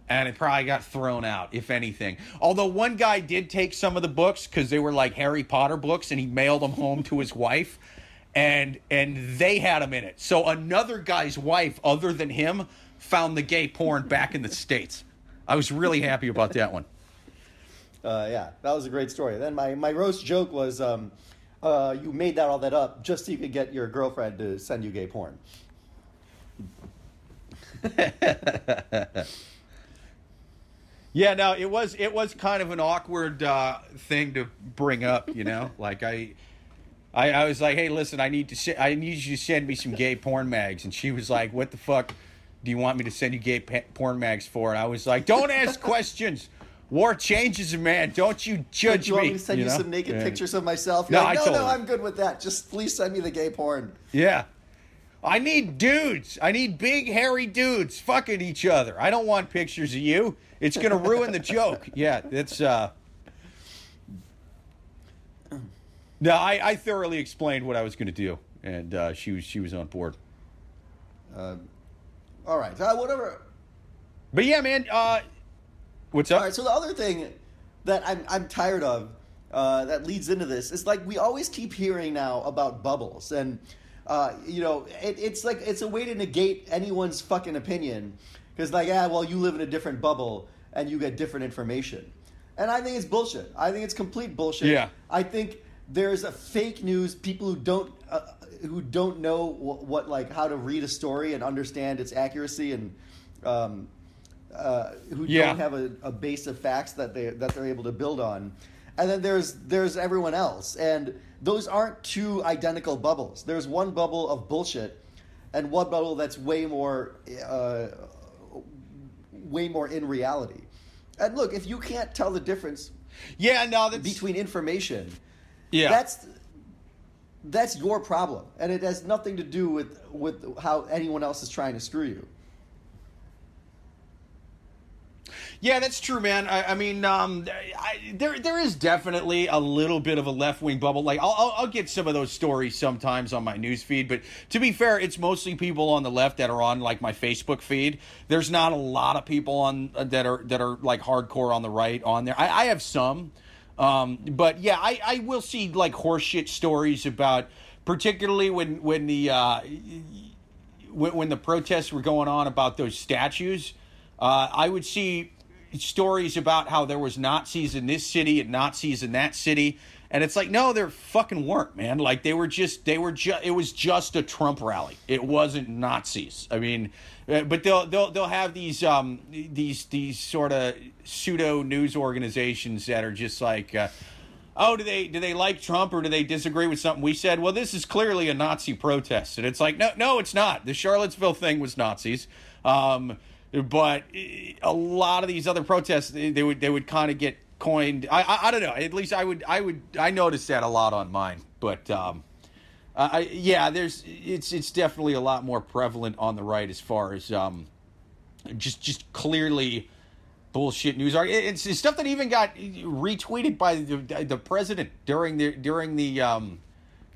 and it probably got thrown out, if anything. Although one guy did take some of the books because they were like Harry Potter books, and he mailed them home to his wife, and and they had them in it. So another guy's wife, other than him, found the gay porn back in the states. I was really happy about that one. Uh, yeah, that was a great story. Then my, my roast joke was, um, uh, you made that all that up just so you could get your girlfriend to send you gay porn. Yeah, no, it was it was kind of an awkward uh, thing to bring up, you know. like I, I, I was like, hey, listen, I need to se- I need you to send me some gay porn mags, and she was like, what the fuck do you want me to send you gay pa- porn mags for? And I was like, don't ask questions. War changes a man. Don't you judge Do you want me. me to send you, know? some naked Yeah. pictures of myself? No, You're like, no, told no, her. I'm good with that. Just please send me the gay porn. Yeah. I need dudes. I need big, hairy dudes fucking each other. I don't want pictures of you. It's going to ruin the joke. Yeah, it's. uh No, I, I thoroughly explained what I was going to do, and uh, she was she was on board. Uh, all right, uh, whatever. But yeah, man. Uh, what's up? All right, so the other thing that I'm, I'm tired of uh, that leads into this is like we always keep hearing now about bubbles, and uh, you know it, it's like it's a way to negate anyone's fucking opinion because like yeah, well you live in a different bubble and you get different information, and I think it's bullshit. I think it's complete bullshit. Yeah. I think there's a fake news people who don't uh, who don't know what, what like how to read a story and understand its accuracy and um, uh, who Yeah. don't have a, a base of facts that they that they're able to build on. And then there's there's everyone else, and those aren't two identical bubbles. There's one bubble of bullshit, and one bubble that's way more uh, way more in reality. And look, if you can't tell the difference Yeah, no, that's between information, yeah. that's that's your problem, and it has nothing to do with with how anyone else is trying to screw you. Yeah, that's true, man. I, I mean, um, I, there there is definitely a little bit of a left wing bubble. Like, I'll, I'll I'll get some of those stories sometimes on my news feed, but to be fair, it's mostly people on the left that are on like my Facebook feed. There's not a lot of people on uh, that are that are like hardcore on the right on there. I, I have some, um, but yeah, I, I will see like horseshit stories about, particularly when when the. Uh, when, when the protests were going on about those statues, uh, I would see stories about how there was Nazis in this city and Nazis in that city, and it's like, no, there fucking weren't, man. Like they were just, they were just, it was just a Trump rally. It wasn't Nazis. I mean, uh, but they'll they'll they'll have these um these these sort of pseudo news organizations that are just like. Uh, oh, do they do they like Trump or do they disagree with something we said? Well, this is clearly a Nazi protest, and it's like, no, no, it's not. The Charlottesville thing was Nazis, um, but eh, a lot of these other protests, they, would they would kind of get coined. I, I I don't know. At least I would I would I noticed that a lot on mine, but. Um, I, yeah, there's it's it's definitely a lot more prevalent on the right as far as um, just just clearly bullshit news. It's, it's stuff that even got retweeted by the, the president during the during the um,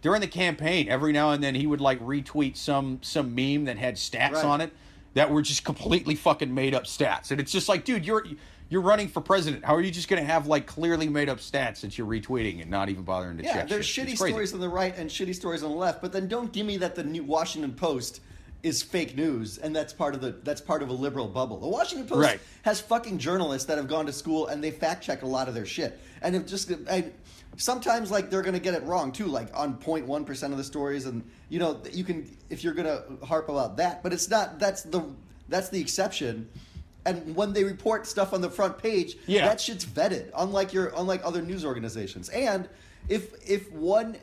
during the campaign. Every now and then he would like retweet some some meme that had stats Right. on it that were just completely fucking made up stats, and it's just like, dude, you're you're running for president. How are you just gonna have like clearly made up stats that you're retweeting and not even bothering to Yeah, check? Yeah, there's shit? shitty stories on the right and shitty stories on the left, but then don't give me that the New Washington Post is fake news and that's part of the that's part of a liberal bubble. The Washington Post Right. has fucking journalists that have gone to school and they fact check a lot of their shit. And if just I, sometimes like they're going to get it wrong too, like on 0.1 percent of the stories and you know you can if you're going to harp about that, but it's not that's the that's the exception. And when they report stuff on the front page, Yeah. that shit's vetted, unlike your unlike other news organizations. And if if one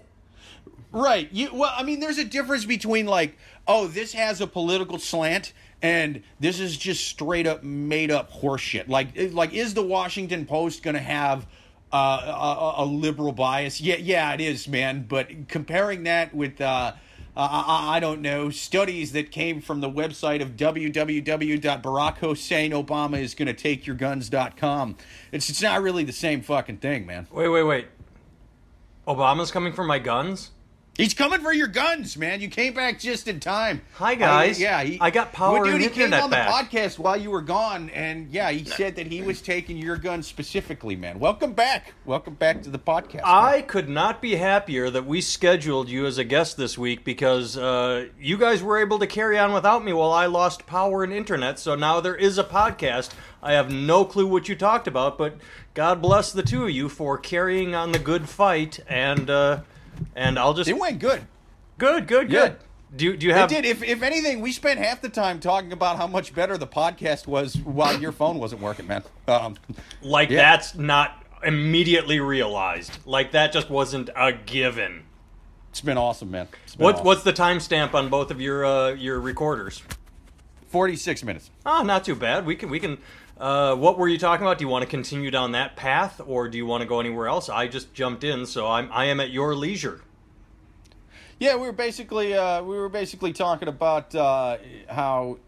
Right. You well, I mean, there's a difference between like, oh, this has a political slant, and this is just straight up made up horseshit. Like, like is the Washington Post going to have uh, a, a liberal bias? Yeah, yeah, it is, man. But comparing that with. Uh, I, I don't know studies that came from the website of www.barack It's it's not really the same fucking thing, man. Wait, wait, wait. Obama's coming for my guns? He's coming for your guns, man. You came back just in time. Hi, guys. I, yeah, he, I got power Well, dude, and he came internet on back. the podcast while you were gone, and yeah, he said that he was taking your guns specifically, man. Welcome back. Welcome back to the podcast. I could not be happier that we scheduled you as a guest this week because uh, you guys were able to carry on without me while I lost power and internet. So now there is a podcast. I have no clue what you talked about, but God bless the two of you for carrying on the good fight. And uh, and I'll just it went good. good, good, Yeah. good. Do you- do you It have? did. If, if anything, we spent half the time talking about how much better the podcast was while your phone wasn't working, man. Um, like Yeah. that's not immediately realized. Like that just wasn't a given. it's been awesome, man. Been What, awesome. What's the timestamp on both of your uh, your recorders? 46 minutes. Ah, not too bad. We can we can. Uh, what were you talking about? Do you want to continue down that path, or do you want to go anywhere else? I just jumped in, so I'm I am at your leisure. Yeah, we were basically uh, we were basically talking about uh, how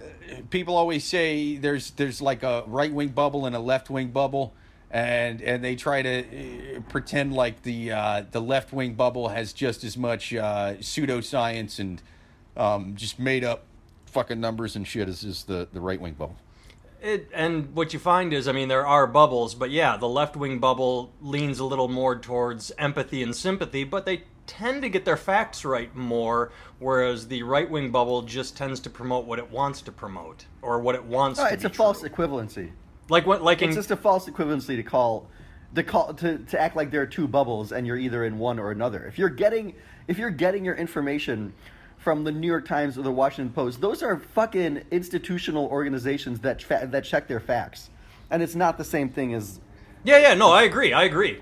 uh, people always say there's there's like a right wing bubble and a left wing bubble, and and they try to uh, pretend like the the left wing bubble has just as much pseudoscience and um, just made up fucking numbers and shit as is the the right wing bubble. It, and what you find is, I mean, there are bubbles, but yeah, the left wing bubble leans a little more towards empathy and sympathy, but they tend to get their facts right more, whereas the right wing bubble just tends to promote what it wants to promote or what it wants No, to it's a false equivalency. Like what? Like in It's just a false equivalency to call, to call to, to act like there are two bubbles and you're either in one or another. If you're getting if you're getting your information from the New York Times or the Washington Post, those are fucking institutional organizations that fa- that check their facts, and it's not the same thing as Yeah, yeah, no, I agree. I agree.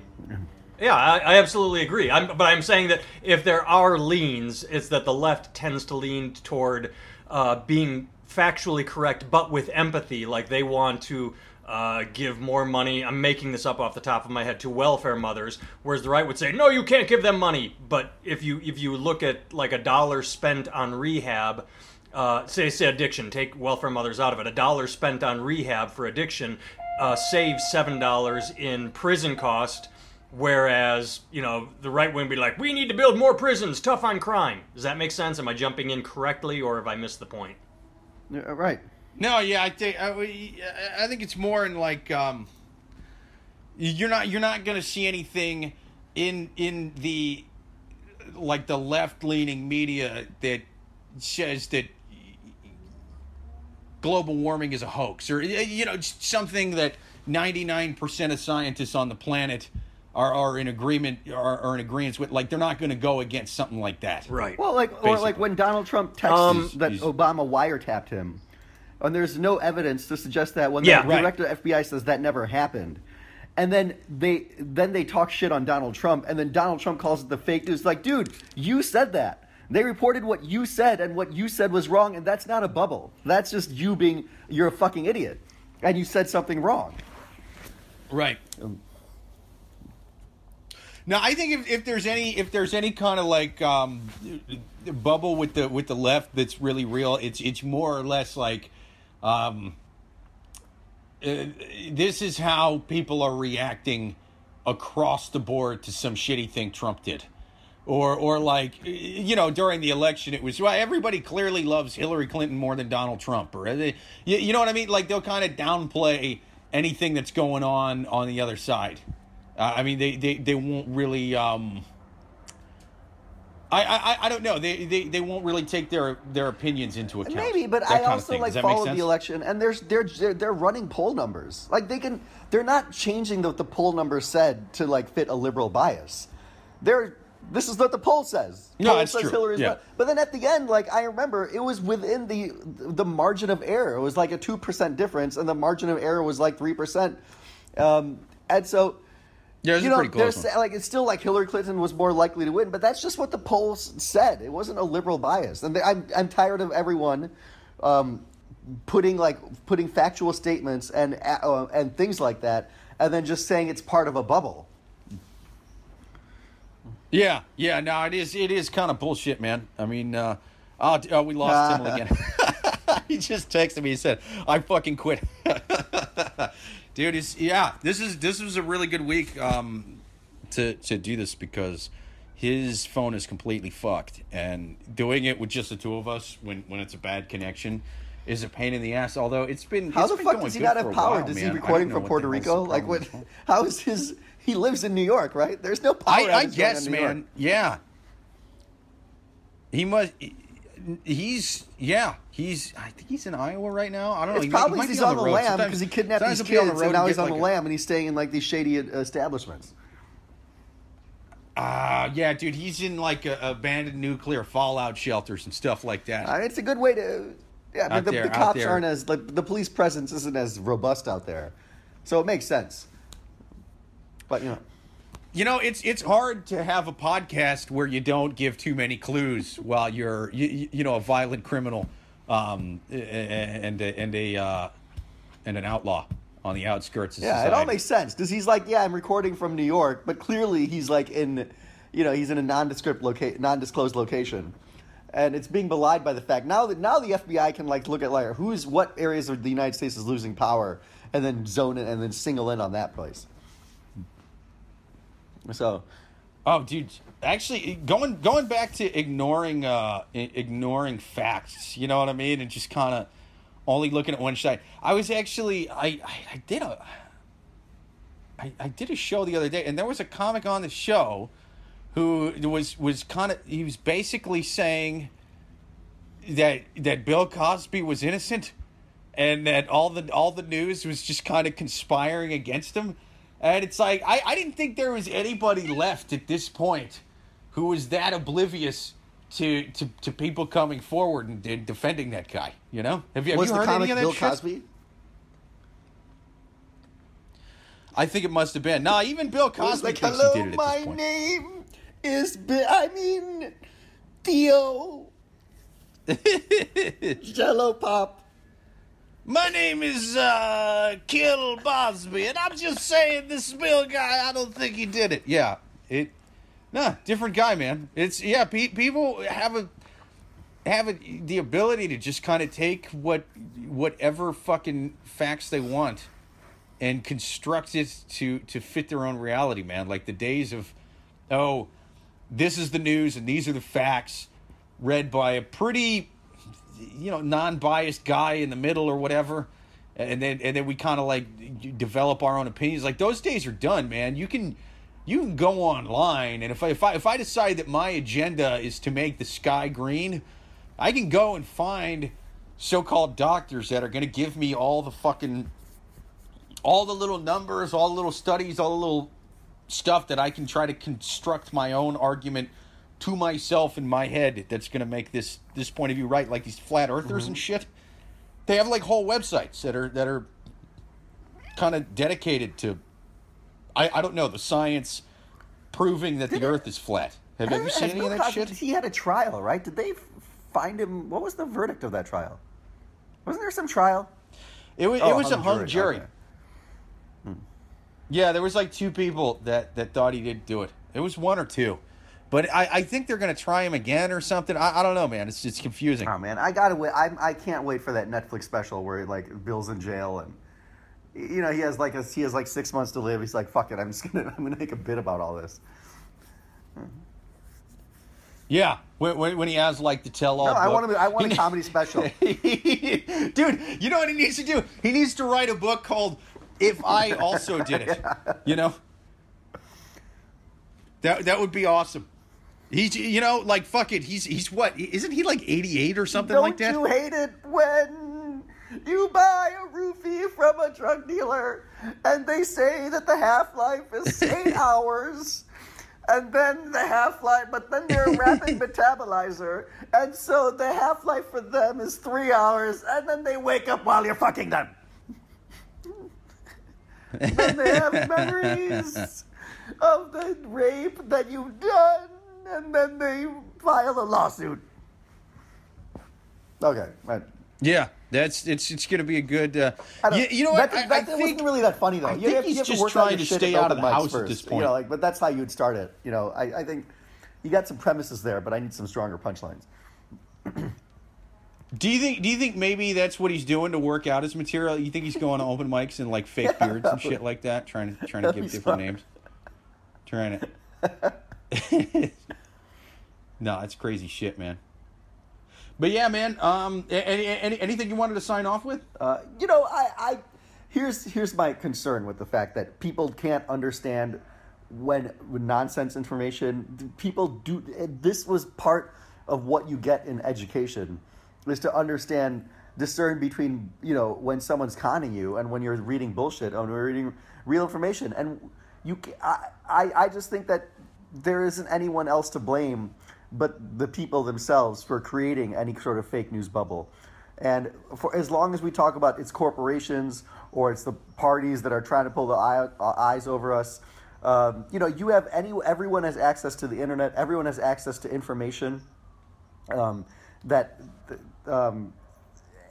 Yeah, I, I absolutely agree. I'm, but I'm saying that if there are leans, it's that the left tends to lean toward uh, being factually correct, but with empathy. Like they want to uh, give more money. I'm making this up off the top of my head to welfare mothers, whereas the right would say, no, you can't give them money. But if you if you look at like a dollar spent on rehab uh, say say addiction, take welfare mothers out of it. A dollar spent on rehab for addiction uh, saves seven dollars in prison cost. Whereas you know the right wing be like, we need to build more prisons, tough on crime. Does that make sense? Am I jumping in correctly, or have I missed the point? Uh, right. No, yeah, I think I, I think it's more in like um, you're not you're not going to see anything in in the like the left leaning media that says that global warming is a hoax or you know something that 99% of scientists on the planet are, are in agreement are, are in agreement with. Like they're not going to go against something like that. Right. Well, like or like when Donald Trump texts Um, that he's- Obama wiretapped him, and there's no evidence to suggest that when Yeah, the right. director of FBI says that never happened, and then they then they talk shit on Donald Trump, and then Donald Trump calls it the fake news. Like, dude, you said that. They reported what you said, and what you said was wrong, and that's not a bubble. That's just you being you're a fucking idiot, and you said something wrong. Right. Now, I think if, if there's any if there's any kind of like um, bubble with the with the left that's really real, it's it's more or less like um, uh, this is how people are reacting across the board to some shitty thing Trump did. Or, or like, you know, during the election, it was well, everybody clearly loves Hillary Clinton more than Donald Trump, or they, you, you know what I mean? Like they'll kind of downplay anything that's going on on the other side. Uh, I mean, they, they, they won't really. Um, I, I I don't know. They, they they won't really take their their opinions into account. Maybe, but I also like Does that make followed the election, and there's they're they're they're running poll numbers. Like they can, they're not changing what the poll number said to like fit a liberal bias. They're this is what the poll says. No, poll that's says true. Hillary's Yeah. not- But then at the end, like I remember, it was within the the margin of error. It was like a two percent difference, and the margin of error was like three percent. Um, and so Yeah, you know, pretty close there's one. like it's still like Hillary Clinton was more likely to win, but that's just what the polls said. It wasn't a liberal bias, and they, I'm I'm tired of everyone um, putting like putting factual statements and uh, and things like that, and then just saying it's part of a bubble. Yeah, yeah. No, it is. It is kind of bullshit, man. I mean, uh, oh, oh, we lost Tim again. he just texted me. He said, "I fucking quit." Dude, it's yeah. This is this was a really good week um, to to do this because his phone is completely fucked, and doing it with just the two of us when when it's a bad connection is a pain in the ass. Although it's been How it's the been fuck does he not have power? while, Does he man. I recording from Puerto Rico? Like what? with his phone. How is his? He lives in New York, right? There's no power. I, I guess, man. Yeah. He must. He's yeah. He's. I think he's in Iowa right now. I don't know. It's He might- he probably might he's be on the road. lam because he kidnapped these kids, the and now and he's on the like a- lam and he's staying in like these shady uh, establishments. Ah, yeah, dude. He's in like a, abandoned nuclear fallout shelters and stuff like that. I mean, it's a good way to. Yeah, but Out the, there, the cops aren't as like the police presence isn't as robust out there, so it makes sense. But you know, You know, it's it's hard to have a podcast where you don't give too many clues while you're you, you- know a violent criminal um, and and a uh, and an outlaw on the outskirts of yeah, society. it all makes sense because he's like, yeah, I'm recording from New York, but clearly he's like in, you know, he's in a nondescript loca- non-disclosed location, and it's being belied by the fact now that now the FBI can like look at like who's what areas of the United States is losing power, and then zone it and then single in on that place. So, Oh, dude! Actually, going going back to ignoring uh, ignoring facts, you know what I mean, and just kind of only looking at one side. I was actually I I, I did a I, I did a show the other day, and there was a comic on the show who was was kind of he was basically saying that that Bill Cosby was innocent and that all the all the news was just kind of conspiring against him. And it's like I, I didn't think there was anybody left at this point who was that oblivious to to, to people coming forward and, de- defending that guy. You know, have you, have was you the heard any of that Bill shit? Cosby? I think it must have been. No, even Bill Cosby like, thinks hello, he did it at my this point. name is Bill. I mean, Theo. Jello Pop. My name is uh, Kill Bosby, and I'm just saying this Bill guy. I don't think he did it. Yeah, it. Nah, different guy, man. It's yeah. Pe- people have a have a, the ability to just kind of take what whatever fucking facts they want and construct it to to fit their own reality, man. Like the days of, oh, this is the news and these are the facts, read by a pretty you know non-biased guy in the middle or whatever. And then and then we kind of like develop our own opinions. Like those days are done man. You can you can go online and if I, if I if I decide that my agenda is to make the sky green I can go and find so-called doctors that are going to give me all the fucking all the little numbers all the little studies all the little stuff that I can try to construct my own argument to myself in my head that's going to make this this point of view right like these flat earthers mm-hmm. and shit they have like whole websites that are that are kind of dedicated to I, I don't know the science proving that the Earth is flat. Have, have you seen any Bill of that Cosby- shit? He had a trial, right? Did they find him? What was the verdict of that trial? Wasn't there some trial? It was, Oh, it was a hung hung jury, okay. Hmm. Yeah, there was like two people that, that thought he didn't do it. It was one or two. But I, I think they're going to try him again or something. I, I don't know, man. It's just confusing. Oh man, I gotta wait. I I can't wait for that Netflix special where like Bill's in jail and you know he has like a, he has like six months to live. He's like, fuck it, I'm just gonna I'm gonna make a bit about all this. Yeah, when, when, when he has like the tell all. No, I want to. I want a comedy special. Dude, you know what he needs to do? He needs to write a book called "If I Also Did It." You know, that that would be awesome. He's you know like fuck it. He's he's what? Isn't he like eighty eight or something Don't like that? you hate it when you buy a roofie from a drug dealer and they say that the half life is eight hours? And then the half life, but then they're a rapid metabolizer, and so the half life for them is three hours, and then they wake up while you're fucking them. then they have memories of the rape that you've done, and then they file a lawsuit. Okay, right. Yeah, that's it's it's going to be a good. Uh, you, you know what? That, I, that, I that think wasn't really that funny though. I you think have, he's you just trying to stay out of the house at first, this You know, like, but that's how you'd start it. You know, I, I think you got some premises there, but I need some stronger punchlines. Do you think? Do you think maybe that's what he's doing to work out his material? You think he's going to open mics and like fake beards and shit like that, trying to trying to give different smart. names, trying to. no, it's crazy shit, man. But yeah, man. Um, any, any, anything you wanted to sign off with? Uh, you know, I, I here's here's my concern with the fact that people can't understand when, nonsense information. People do. This was part of what you get in education, is to understand discern between you know when someone's conning you and when you're reading bullshit and we're reading real information. And you, I, I, I just think that there isn't anyone else to blame but the people themselves for creating any sort of fake news bubble. And for as long as we talk about it's corporations or it's the parties that are trying to pull the eye, uh, eyes over us, um, you know, you have any everyone has access to the internet. Everyone has access to information. Um, that, um,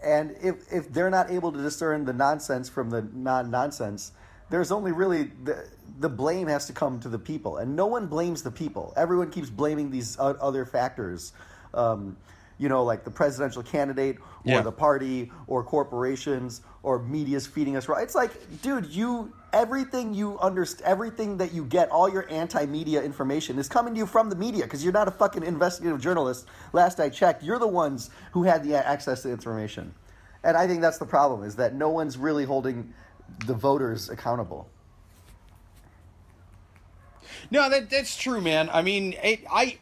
and if if they're not able to discern the nonsense from the non nonsense, there's only really the the blame has to come to the people, and no one blames the people. Everyone keeps blaming these other factors. Um, you know, like the presidential candidate, or Yeah. the party, or corporations, or media's feeding us. Right? It's like, dude, you everything you understand, everything that you get, all your anti-media information is coming to you from the media because you're not a fucking investigative journalist. Last I checked, you're the ones who had the access to information, and I think that's the problem: is that no one's really holding the voters accountable. No, that that's true, man. I mean, it, I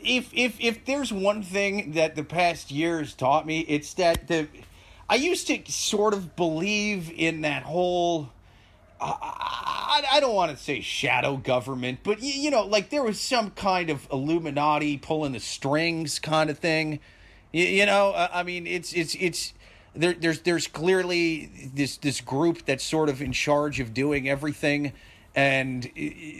if if if there's one thing that the past year has taught me, it's that the I used to sort of believe in that whole. I, I, I don't want to say shadow government, but you, you know, like there was some kind of Illuminati pulling the strings kind of thing. You, you know, I mean, it's it's it's there, there's there's clearly this this group that's sort of in charge of doing everything, and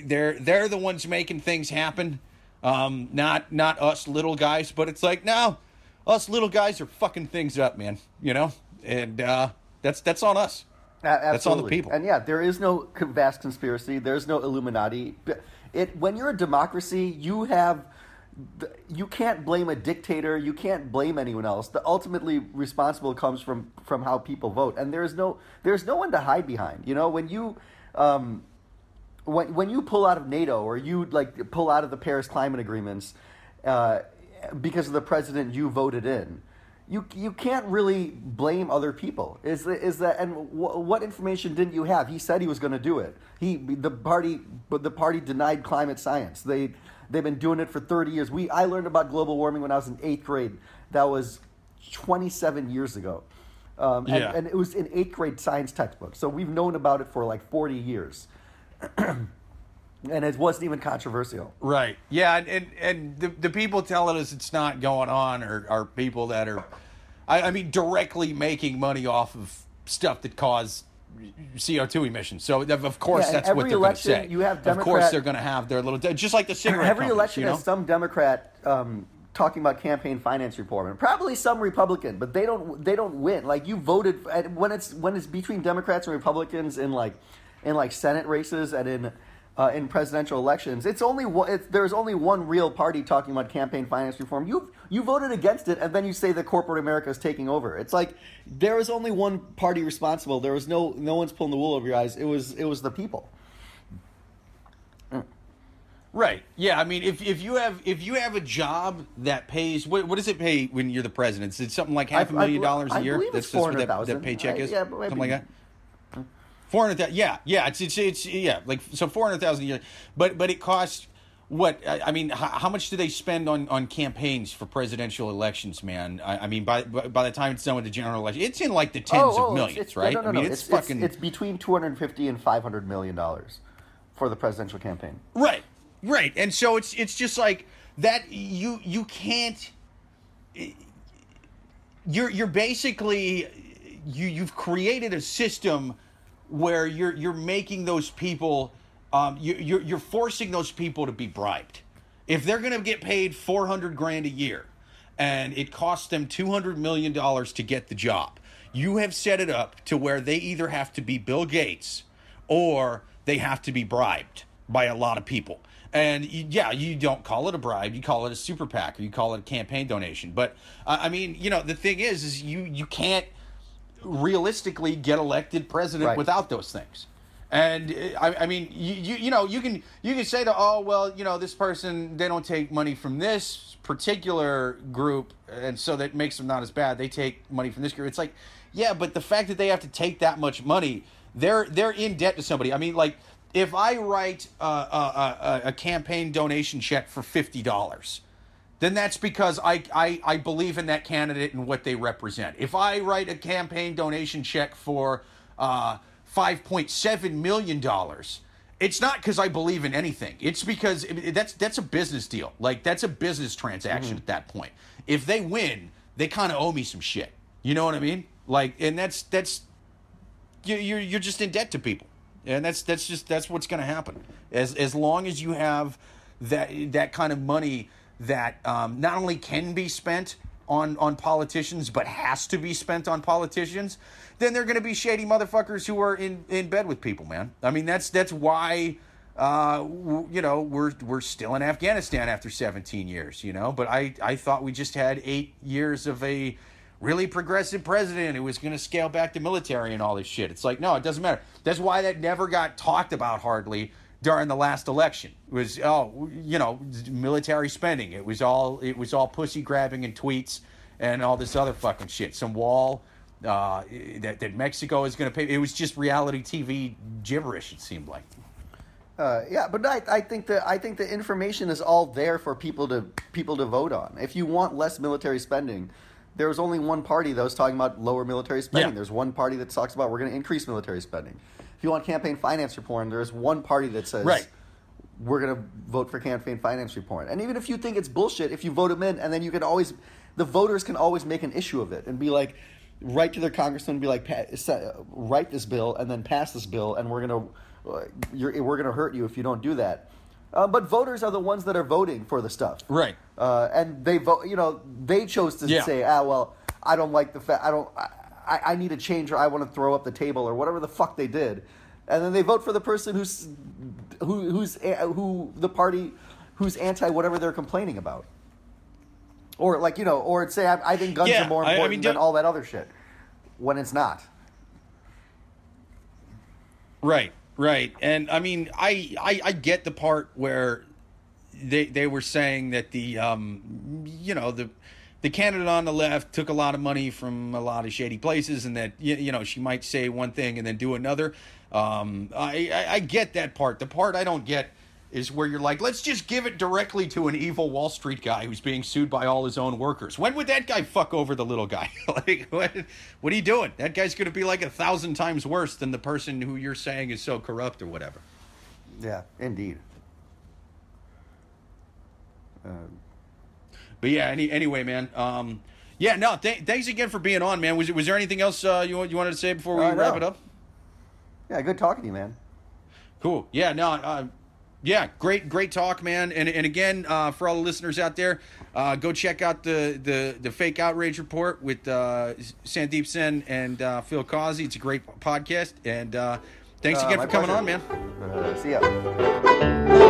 they're they're the ones making things happen. Um, not not us little guys, but it's like no, us little guys are fucking things up, man. You know, and uh, that's that's on us. Absolutely. That's on the people. And yeah, there is no vast conspiracy. There's no Illuminati. It when you're a democracy, you have you can't blame a dictator. You can't blame anyone else. The ultimately responsible comes from from how people vote, and there's no there's no one to hide behind. You know, when you um, when when you pull out of NATO or you like pull out of the Paris climate agreements uh, because of the president you voted in, you you can't really blame other people. Is is that and w- what information didn't you have? He said he was going to do it. He the party but the party denied climate science. They they've been doing it for 30 years. We I learned about global warming when I was in 8th grade. That was 27 years ago. Um, and, Yeah. and it was in 8th grade science textbook. So we've known about it for like 40 years. and it wasn't even controversial. Right. Yeah, and and, and the, the people telling us it's not going on are, are people that are, I, I mean, directly making money off of stuff that cause CO2 emissions. So of course Yeah, that's what they're going to say. you have of course they're going to have their little just like the cigarette Every election you know? has some Democrat um, talking about campaign finance reform, and probably some Republican, but they don't they don't win. Like you voted when it's when it's between Democrats and Republicans in like in like Senate races and in uh, in presidential elections. It's only one, it's, there's only one real party talking about campaign finance reform. You you voted against it, and then you say that corporate America is taking over. It's like there is only one party responsible. There was no no one's pulling the wool over your eyes. It was it was the people. Right. Yeah. I mean, if, if you have if you have a job that pays what, what does it pay when you're the president? Is it something like half a million bel- dollars a I year? believe that's what that, 400,000. that paycheck I- is. yeah, maybe- something like that. Four hundred thousand. Yeah, yeah. It's it's it's yeah. Like so, four hundred thousand a year. But but it costs what? I, I mean, how, how much do they spend on on campaigns for presidential elections, man? I, I mean, by, by the time it's done with the general election, it's in like the oh, tens of millions, Oh, it's, it's, right? No, no, I no. mean, it's, it's, fucking It's, between 250 and 500 million dollars for the presidential campaign. Right, right, and so it's it's just like that. You you can't. You're you're basically you you've created a system where you're you're making those people. Um, you, you're you're forcing those people to be bribed. If they're going to get paid four hundred grand a year, and it costs them two hundred million dollars to get the job, you have set it up to where they either have to be Bill Gates or they have to be bribed by a lot of people. And yeah, you don't call it a bribe; you call it a super PAC or you call it a campaign donation. But uh, I mean, you know, the thing is, is you you can't realistically get elected president Right. without those things. And uh, I, I mean, you, you you know you can you can say to oh well you know this person they don't take money from this particular group and so that makes them not as bad. They take money from this group. It's like yeah, but the fact that they have to take that much money, they're they're in debt to somebody. I mean, like if I write uh, a, a, a campaign donation check for fifty dollars then that's because I, I, I believe in that candidate and what they represent. If I write a campaign donation check for uh, $5.7 million, it's not because I believe in anything. It's because that's, that's a business deal. Like, that's a business transaction at that point. If they win, they kind of owe me some shit. You know what I mean? Like, and that's, that's, you- you're you're just in debt to people, and that's that's just that's what's going to happen. As as long as you have that that kind of money that um, not only can be spent on on politicians but has to be spent on politicians, then they're going to be shady motherfuckers who are in in bed with people, man. I mean that's that's why. Uh, w- you know, we're we're still in Afghanistan after 17 years. You know, but I I thought we just had eight years of a really progressive president who was going to scale back the military and all this shit. It's like, no, it doesn't matter. That's why that never got talked about hardly during the last election. It was oh, you know, military spending. It was all it was all pussy grabbing and tweets and all this other fucking shit. Some wall uh, that that Mexico is going to pay. It was just reality TV gibberish. It seemed like. Uh, yeah, but I, I think that I think the information is all there for people to people to vote on. If you want less military spending, there was only one party that was talking about lower military spending. Yeah. There's one party that talks about we're going to increase military spending. If you want campaign finance reform, there's one party that says Right. we're going to vote for campaign finance reform. And even if you think it's bullshit, if you vote them in, and then you can always, the voters can always make an issue of it and be like, write to their congressman and be like, write this bill and then pass this bill, and we're going to, you're, we're going to hurt you if you don't do that. Uh, but voters are the ones that are voting for the stuff, Right. Uh, and they vote. You know, they chose to Yeah. say, ah, well, I don't like the fact. I don't. I, I need a change, or I want to throw up the table, or whatever the fuck they did, and then they vote for the person who's who who's who the party who's anti whatever they're complaining about, or like you know, or say I, I think guns Yeah, are more I- I important mean, than all that other shit, when it's not. Right, right. And I mean, I, I, I get the part where they they were saying that the um you know the the candidate on the left took a lot of money from a lot of shady places and that you, know she might say one thing and then do another. Um I, I i get that part. The part i don't get is where you're like let's just give it directly to an evil wall street guy who's being sued by all his own workers. When would that guy fuck over the little guy? Like what, what are you doing? That guy's going to be like a thousand times worse than the person who you're saying is so corrupt or whatever. Yeah, indeed. But yeah, any, anyway, man. Um, yeah, no. Th- thanks again for being on, man. Was was there anything else uh, you you wanted to say before we Uh, wrap no. it up? Yeah, good talking to you, man. Cool. Yeah. No. Uh, yeah. Great. Great talk, man. And and again, uh, for all the listeners out there, uh, go check out the the the fake outrage report with uh, Sandip Sen and uh, Phil Causey. It's a great podcast. And uh, thanks Uh, again for coming pleasure. on, man. Uh, see ya.